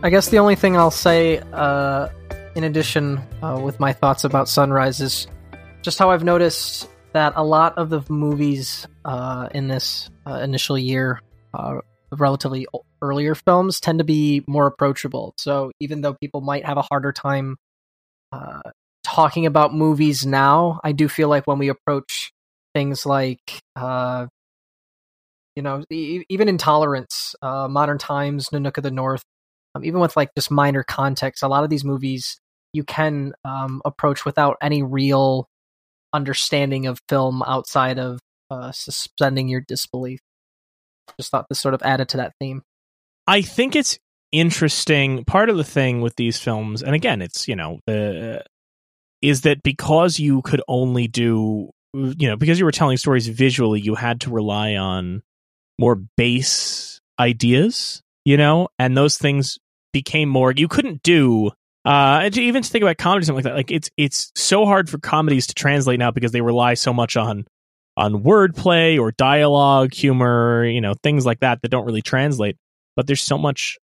Speaker 1: I guess the only thing I'll say, uh, in addition, uh, with my thoughts about Sunrise is just how I've noticed that a lot of the movies uh, in this uh, initial year, uh, relatively earlier films, tend to be more approachable. So even though people might have a harder time uh, talking about movies now, I do feel like when we approach things like, uh, you know, e- even Intolerance, uh, Modern Times, Nanook of the North, um, even with like just minor context, a lot of these movies you can um, approach without any real understanding of film outside of uh, suspending your disbelief. Just thought this sort of added to that theme.
Speaker 2: I think it's interesting. Part of the thing with these films, and again, it's you know, uh, is that because you could only do, you know, because you were telling stories visually, you had to rely on more base ideas, you know, and those things became more. You couldn't do. Uh, even to think about comedy, something like that, like it's it's so hard for comedies to translate now because they rely so much on on wordplay or dialogue, humor, you know, things like that that don't really translate. But there's so much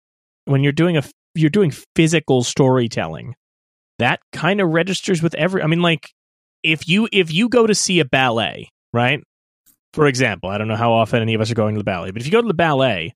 Speaker 2: when you're doing a you're doing physical storytelling that kind of registers with every. I mean, like if you if you go to see a ballet, right? For example, I don't know how often any of us are going to the ballet, but if you go to the ballet,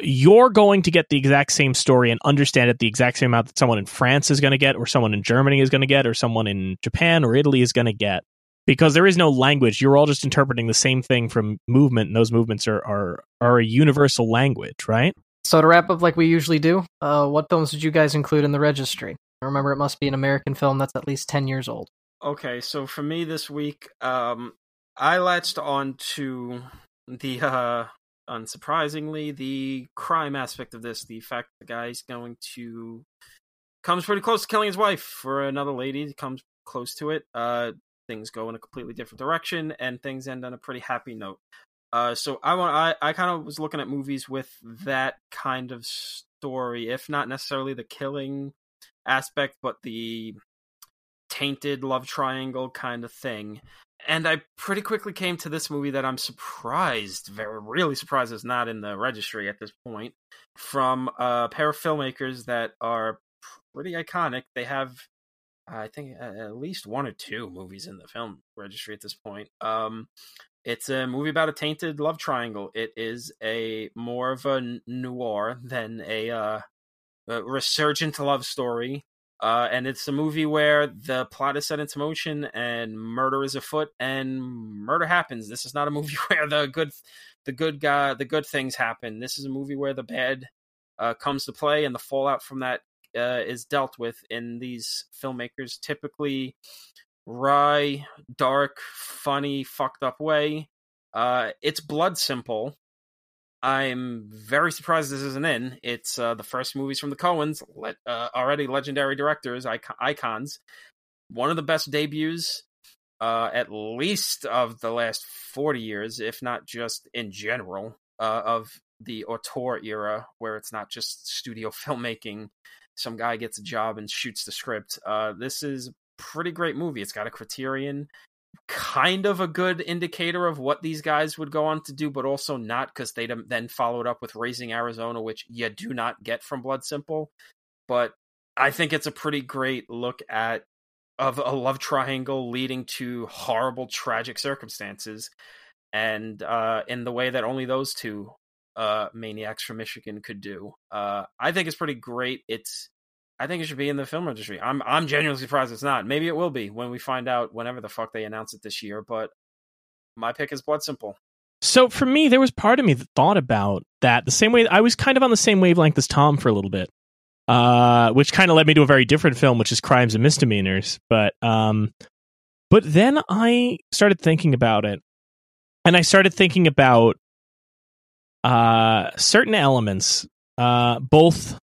Speaker 2: you're going to get the exact same story and understand it the exact same amount that someone in France is going to get, or someone in Germany is going to get, or someone in Japan or Italy is going to get because there is no language. You're all just interpreting the same thing from movement, and those movements are are are a universal language, right?
Speaker 1: So to wrap up, like we usually do, uh, what films did you guys include in the registry? Remember, it must be an American film that's at least ten years old.
Speaker 3: Okay, so for me this week, um, I latched on to the uh, unsurprisingly the crime aspect of this. The fact the guy's going to comes pretty close to killing his wife for another lady. Comes close to it. Uh, things go in a completely different direction, and things end on a pretty happy note. Uh, so I want I, I kind of was looking at movies with that kind of story, if not necessarily the killing aspect, but the tainted love triangle kind of thing. And I pretty quickly came to this movie that I'm surprised, very really surprised is not in the registry at this point, from a pair of filmmakers that are pretty iconic. They have I think at least one or two movies in the film registry at this point. Um, it's a movie about a tainted love triangle. It is a more of a noir than a, uh, a resurgent love story. Uh, and it's a movie where the plot is set into motion and murder is afoot and murder happens. This is not a movie (laughs) where the good, the good guy, the good things happen. This is a movie where the bad uh, comes to play and the fallout from that uh, is dealt with in these filmmakers typically wry, dark, funny, fucked up way. Uh, it's blood simple. I'm very surprised this isn't in. It's uh, the first movies from the Coens, le- uh, already legendary directors, icon- icons. One of the best debuts, uh, at least of the last 40 years, if not just in general, uh, of the auteur era, where it's not just studio (laughs) filmmaking. Some guy gets a job and shoots the script. Uh, this is a pretty great movie. It's got a criterion, kind of a good indicator of what these guys would go on to do, but also not because they then followed up with Raising Arizona, which you do not get from Blood Simple. But I think it's a pretty great look at of a love triangle leading to horrible, tragic circumstances, and uh, in the way that only those two uh, maniacs from Michigan could do. Uh, I think it's pretty great. It's I think it should be in the film industry. I'm I'm genuinely surprised it's not. Maybe it will be when we find out whenever the fuck they announce it this year. But my pick is Blood Simple.
Speaker 2: So for me, there was part of me that thought about that the same way I was kind of on the same wavelength as Tom for a little bit, uh, which kind of led me to a very different film, which is Crimes and Misdemeanors. But um, but then I started thinking about it, and I started thinking about uh, certain elements, uh, both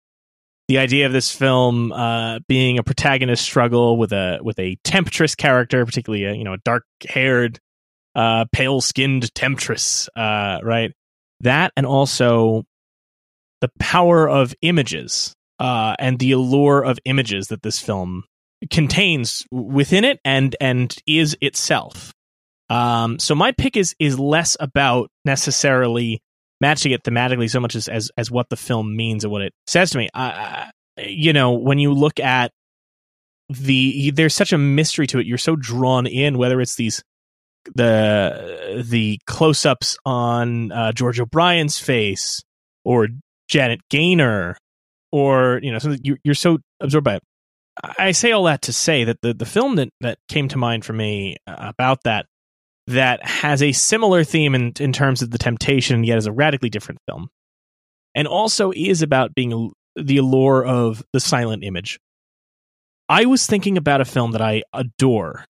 Speaker 2: the idea of this film uh, being a protagonist struggle with a with a temptress character, particularly a you know a dark haired, uh, pale skinned temptress, uh, right? That and also the power of images uh, and the allure of images that this film contains within it and and is itself. Um, so my pick is is less about necessarily matching it thematically so much as as, as what the film means and what it says to me. I, you know, when you look at the there's such a mystery to it. You're so drawn in, whether it's these the the close ups on uh, George O'Brien's face or Janet Gaynor, or you know, so you're, you're so absorbed by it. I say all that to say that the the film that that came to mind for me about that that has a similar theme in in terms of the temptation, yet is a radically different film, and also is about being the allure of the silent image. I was thinking about a film that I adore,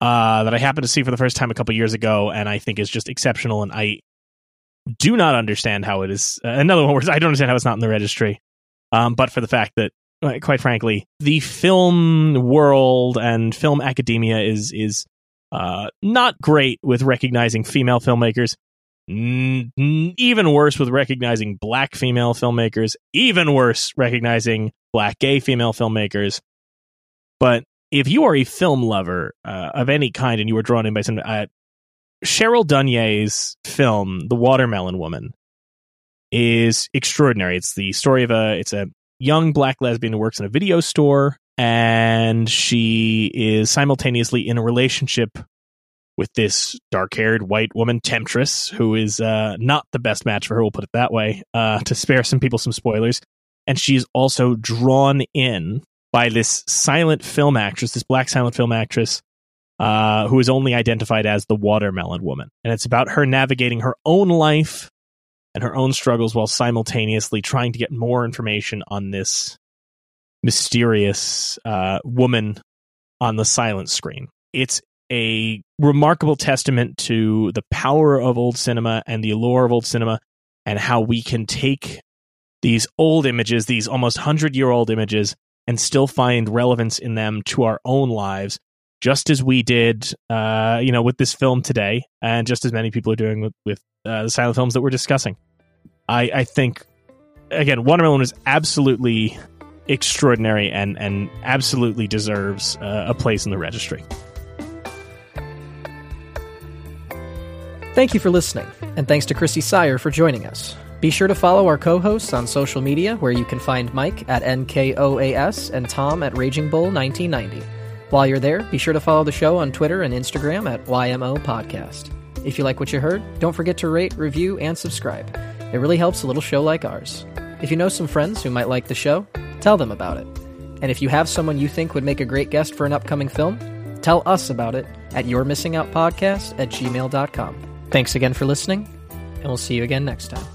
Speaker 2: uh, that I happened to see for the first time a couple years ago, and I think is just exceptional. And I do not understand how it is. Uh, another one where I don't understand how it's not in the registry. Um, but for the fact that, quite frankly, the film world and film academia is is uh, not great with recognizing female filmmakers. N- even worse with recognizing black female filmmakers. Even worse recognizing black gay female filmmakers. But if you are a film lover uh, of any kind and you were drawn in by some uh, Cheryl Dunye's film, The Watermelon Woman, is extraordinary. It's the story of a it's a young black lesbian who works in a video store and she is simultaneously in a relationship with this dark-haired white woman temptress who is uh, not the best match for her we'll put it that way uh, to spare some people some spoilers and she's also drawn in by this silent film actress this black silent film actress uh, who is only identified as the watermelon woman. And it's about her navigating her own life and her own struggles while simultaneously trying to get more information on this mysterious uh, woman on the silent screen. It's a remarkable testament to the power of old cinema and the allure of old cinema and how we can take these old images, these almost 100 year old images, and still find relevance in them to our own lives just as we did, uh, you know, with this film today, and just as many people are doing with, with uh, the silent films that we're discussing. I, I think, again, Watermelon is absolutely extraordinary and and absolutely deserves uh, a place in the registry.
Speaker 1: Thank you for listening, and thanks to Chrissy Sire for joining us. Be sure to follow our co hosts on social media, where you can find Mike at NKOAS and Tom at Raging Bull 1990. While you're there, be sure to follow the show on Twitter and Instagram at YMO Podcast. If you like what you heard, don't forget to rate, review, and subscribe. It really helps a little show like ours. If you know some friends who might like the show, tell them about it. And if you have someone you think would make a great guest for an upcoming film, tell us about it at yourmissingoutpodcast at gmail.com. Thanks again for listening, and we'll see you again next time.